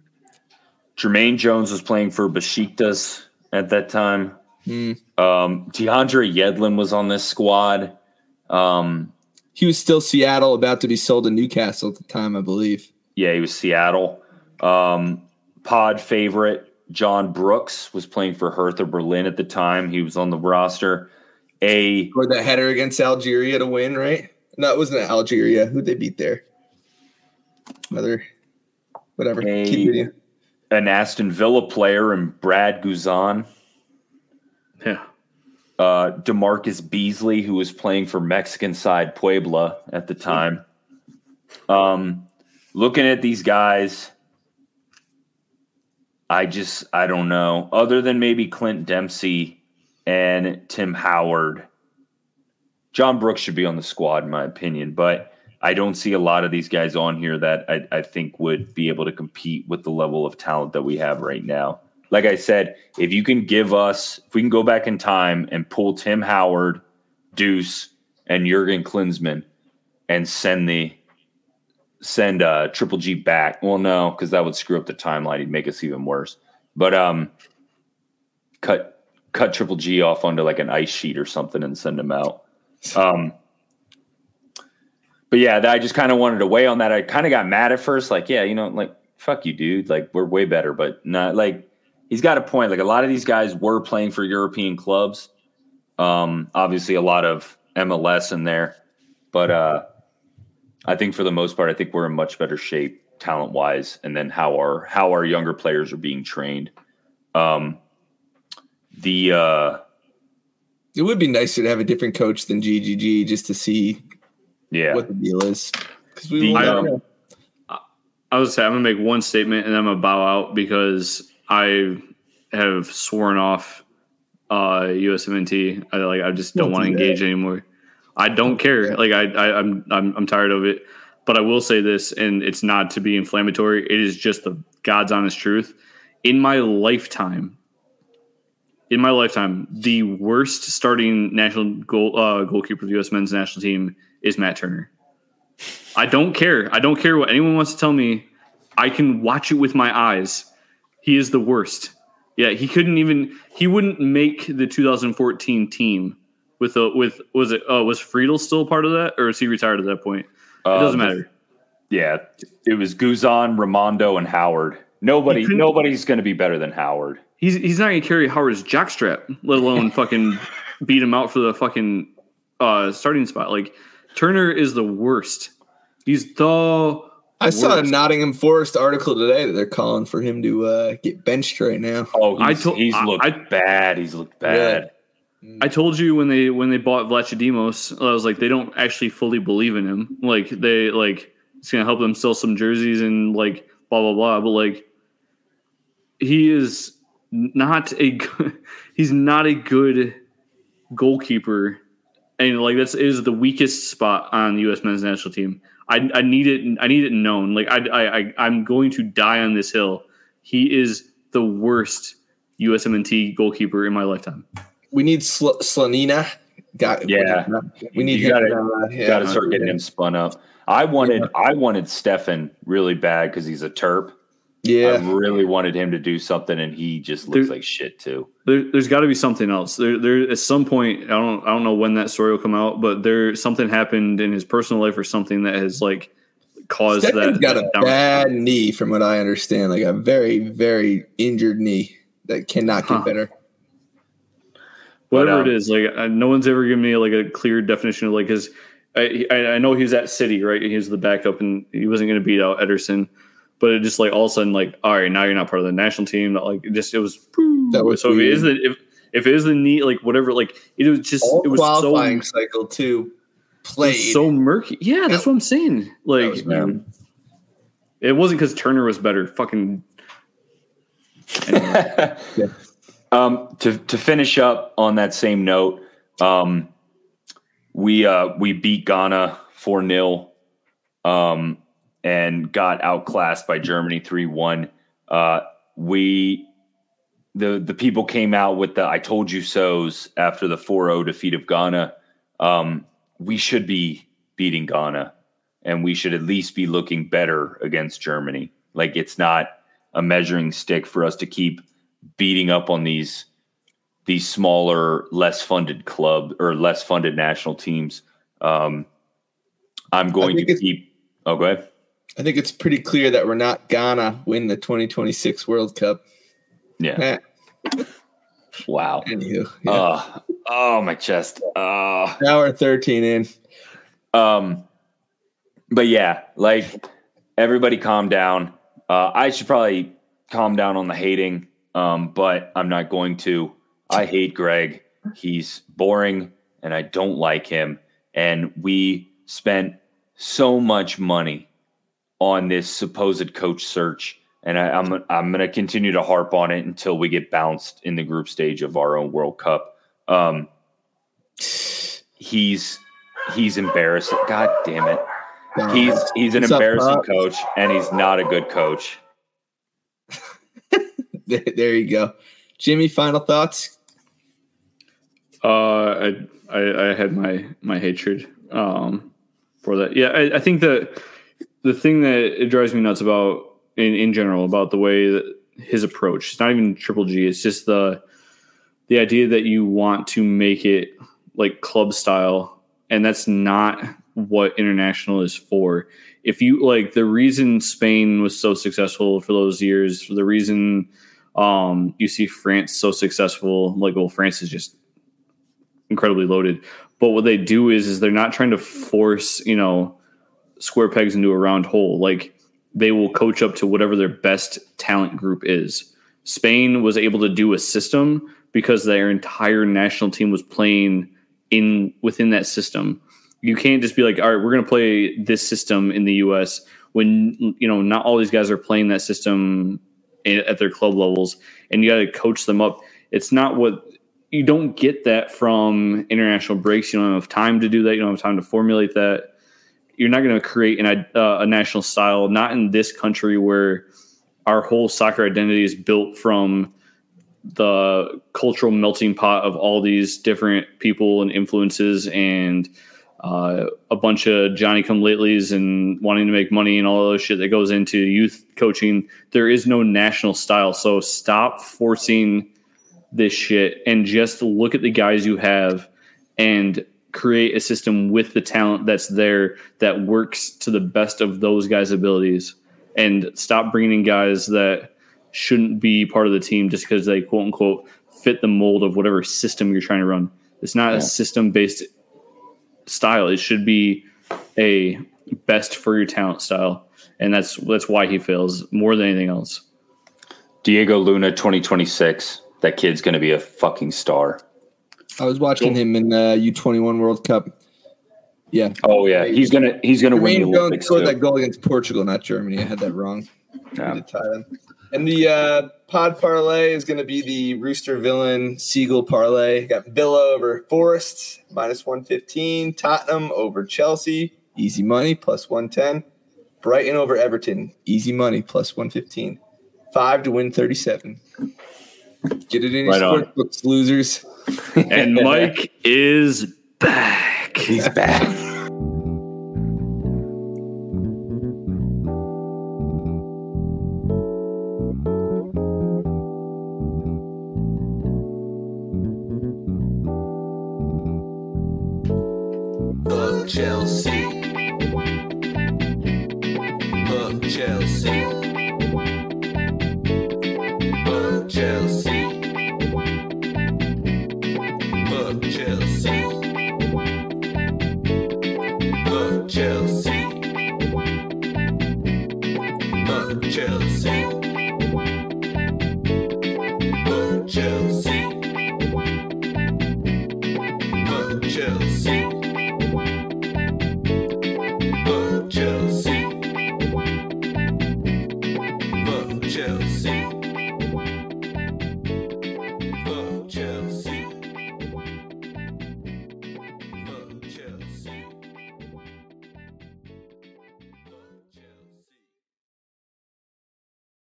Jermaine Jones was playing for Besiktas at that time. Hmm. Um, DeAndre Yedlin was on this squad. Um, He was still Seattle, about to be sold to Newcastle at the time, I believe. yeah, he was Seattle. Um, pod favorite John Brooks was playing for Hertha Berlin at the time. He was on the roster. A Or that header against Algeria to win, right? No, it wasn't Algeria. Who'd they beat there? Another, whatever. Keep an Aston Villa player and Brad Guzan. Yeah, uh, DaMarcus Beasley, who was playing for Mexican side Puebla at the time. Um, looking at these guys, I just I don't know. Other than maybe Clint Dempsey and Tim Howard, John Brooks should be on the squad in my opinion, but I don't see a lot of these guys on here that I, I think would be able to compete with the level of talent that we have right now. Like I said, if you can give us, if we can go back in time and pull Tim Howard, Deuce, and Jurgen Klinsmann and send the send uh, Triple G back. Well, no, because that would screw up the timeline. He'd make us even worse. But um, cut cut Triple G off onto like an ice sheet or something and send him out. Um, but yeah, I just kind of wanted to weigh on that. I kind of got mad at first, like, yeah, you know, like fuck you, dude. Like we're way better, but not like he's got a point. Like a lot of these guys were playing for European clubs. Um, obviously a lot of MLS in there, but uh, I think for the most part, I think we're in much better shape talent wise, and then how our how our younger players are being trained. Um, the uh, it would be nicer to have a different coach than GGG just to see yeah what the deal is because we. The, um, I was say I'm gonna make one statement and I'm gonna bow out because I have sworn off uh USMNT. I like I just don't want to engage anymore. I don't care. Like I, I I'm I'm I'm tired of it. But I will say this, and it's not to be inflammatory. It is just the God's honest truth. In my lifetime, in my lifetime, the worst starting national goal uh, goalkeeper of the U.S. men's national team is Matt Turner. I don't care. I don't care what anyone wants to tell me. I can watch it with my eyes. He is the worst. Yeah, he couldn't even. He wouldn't make the 2014 team with a with was it uh, was Friedel still part of that or is he retired at that point? It uh, doesn't matter. Yeah, it was Guzan, Rimando, and Howard. Nobody, nobody's going to be better than Howard. He's he's not going to carry Howard's jockstrap, let alone fucking beat him out for the fucking uh, starting spot. Like Turner is the worst. He's the. I saw a Nottingham Forest article today that they're calling for him to uh, get benched right now. Oh, he's, I told, he's looked I, bad. He's looked bad. I told you when they when they bought Vlachodimos, I was like, they don't actually fully believe in him. Like they like it's gonna help them sell some jerseys and like blah blah blah. But like he is not a good, he's not a good goalkeeper and like that's is the weakest spot on the U.S. men's national team. I, I need it. I need it known. Like I, I, I am going to die on this hill. He is the worst USMNT goalkeeper in my lifetime. We need Sl- Slonina. Got yeah. We need you gotta, uh, yeah. gotta start getting him spun up. I wanted yeah. I wanted Steffen really bad because he's a terp. Yeah, I really wanted him to do something, and he just looks there, like shit too. There, has got to be something else. There, there at some point, I don't, I don't know when that story will come out, but there something happened in his personal life or something that has like caused Steffen's that. Got a bad knee, from what I understand, like a very, very injured knee that cannot get huh. better. Whatever but, um, it is, like no one's ever given me like a clear definition of like his. I, I know he was at City, right? He was the backup, and he wasn't going to beat out Ederson but it just like all of a sudden like all right now you're not part of the national team like it just it was that was so weird. if it is the if, if it is the neat like whatever like it was just all it was qualifying so, cycle too played so murky yeah that's what i'm saying like was it wasn't because turner was better fucking anyway. yeah. um to to finish up on that same note um we uh we beat ghana 4-0 um and got outclassed by Germany 3 1. Uh, we, the, the people came out with the I told you so's after the 4 0 defeat of Ghana. Um, we should be beating Ghana and we should at least be looking better against Germany. Like it's not a measuring stick for us to keep beating up on these these smaller, less funded club or less funded national teams. Um, I'm going to keep. Oh, go ahead. I think it's pretty clear that we're not gonna win the 2026 World Cup. Yeah. wow. Anywho, yeah. Uh, oh, my chest. Uh, now we're 13 in. Um, but yeah, like everybody calm down. Uh, I should probably calm down on the hating, um, but I'm not going to. I hate Greg. He's boring and I don't like him. And we spent so much money on this supposed coach search, and I, am I'm, I'm going to continue to harp on it until we get bounced in the group stage of our own World Cup. Um, he's he's embarrassing. God damn it. He's he's an What's embarrassing up, coach, and he's not a good coach. there you go, Jimmy. Final thoughts. Uh, I, I, I had my my hatred um for that. Yeah, I, I think that the thing that it drives me nuts about in, in general about the way that his approach. It's not even Triple G. It's just the the idea that you want to make it like club style, and that's not what international is for. If you like the reason Spain was so successful for those years, for the reason um, you see France so successful, like well, France is just incredibly loaded. But what they do is is they're not trying to force, you know, square pegs into a round hole. Like they will coach up to whatever their best talent group is. Spain was able to do a system because their entire national team was playing in within that system. You can't just be like, all right, we're going to play this system in the U.S. when you know not all these guys are playing that system at their club levels, and you got to coach them up. It's not what you don't get that from international breaks. You don't have time to do that. You don't have time to formulate that. You're not going to create an, uh, a national style, not in this country where our whole soccer identity is built from the cultural melting pot of all these different people and influences and uh, a bunch of Johnny come latelys and wanting to make money and all those shit that goes into youth coaching. There is no national style. So stop forcing this shit and just look at the guys you have and create a system with the talent that's there that works to the best of those guys' abilities and stop bringing in guys that shouldn't be part of the team just because they quote unquote fit the mold of whatever system you're trying to run. It's not yeah. a system based style. It should be a best for your talent style. And that's that's why he fails more than anything else. Diego Luna 2026 that kid's going to be a fucking star. I was watching him in the U21 World Cup. Yeah. Oh yeah, he's gonna he's gonna win. Jones scored that goal against Portugal, not Germany. I had that wrong. Yeah. And the uh, pod parlay is going to be the Rooster Villain Seagull parlay. Got Villa over Forest minus one fifteen. Tottenham over Chelsea, easy money plus one ten. Brighton over Everton, easy money plus one fifteen. Five to win thirty seven. Get it in your right sports books, losers. and Mike is back. He's back.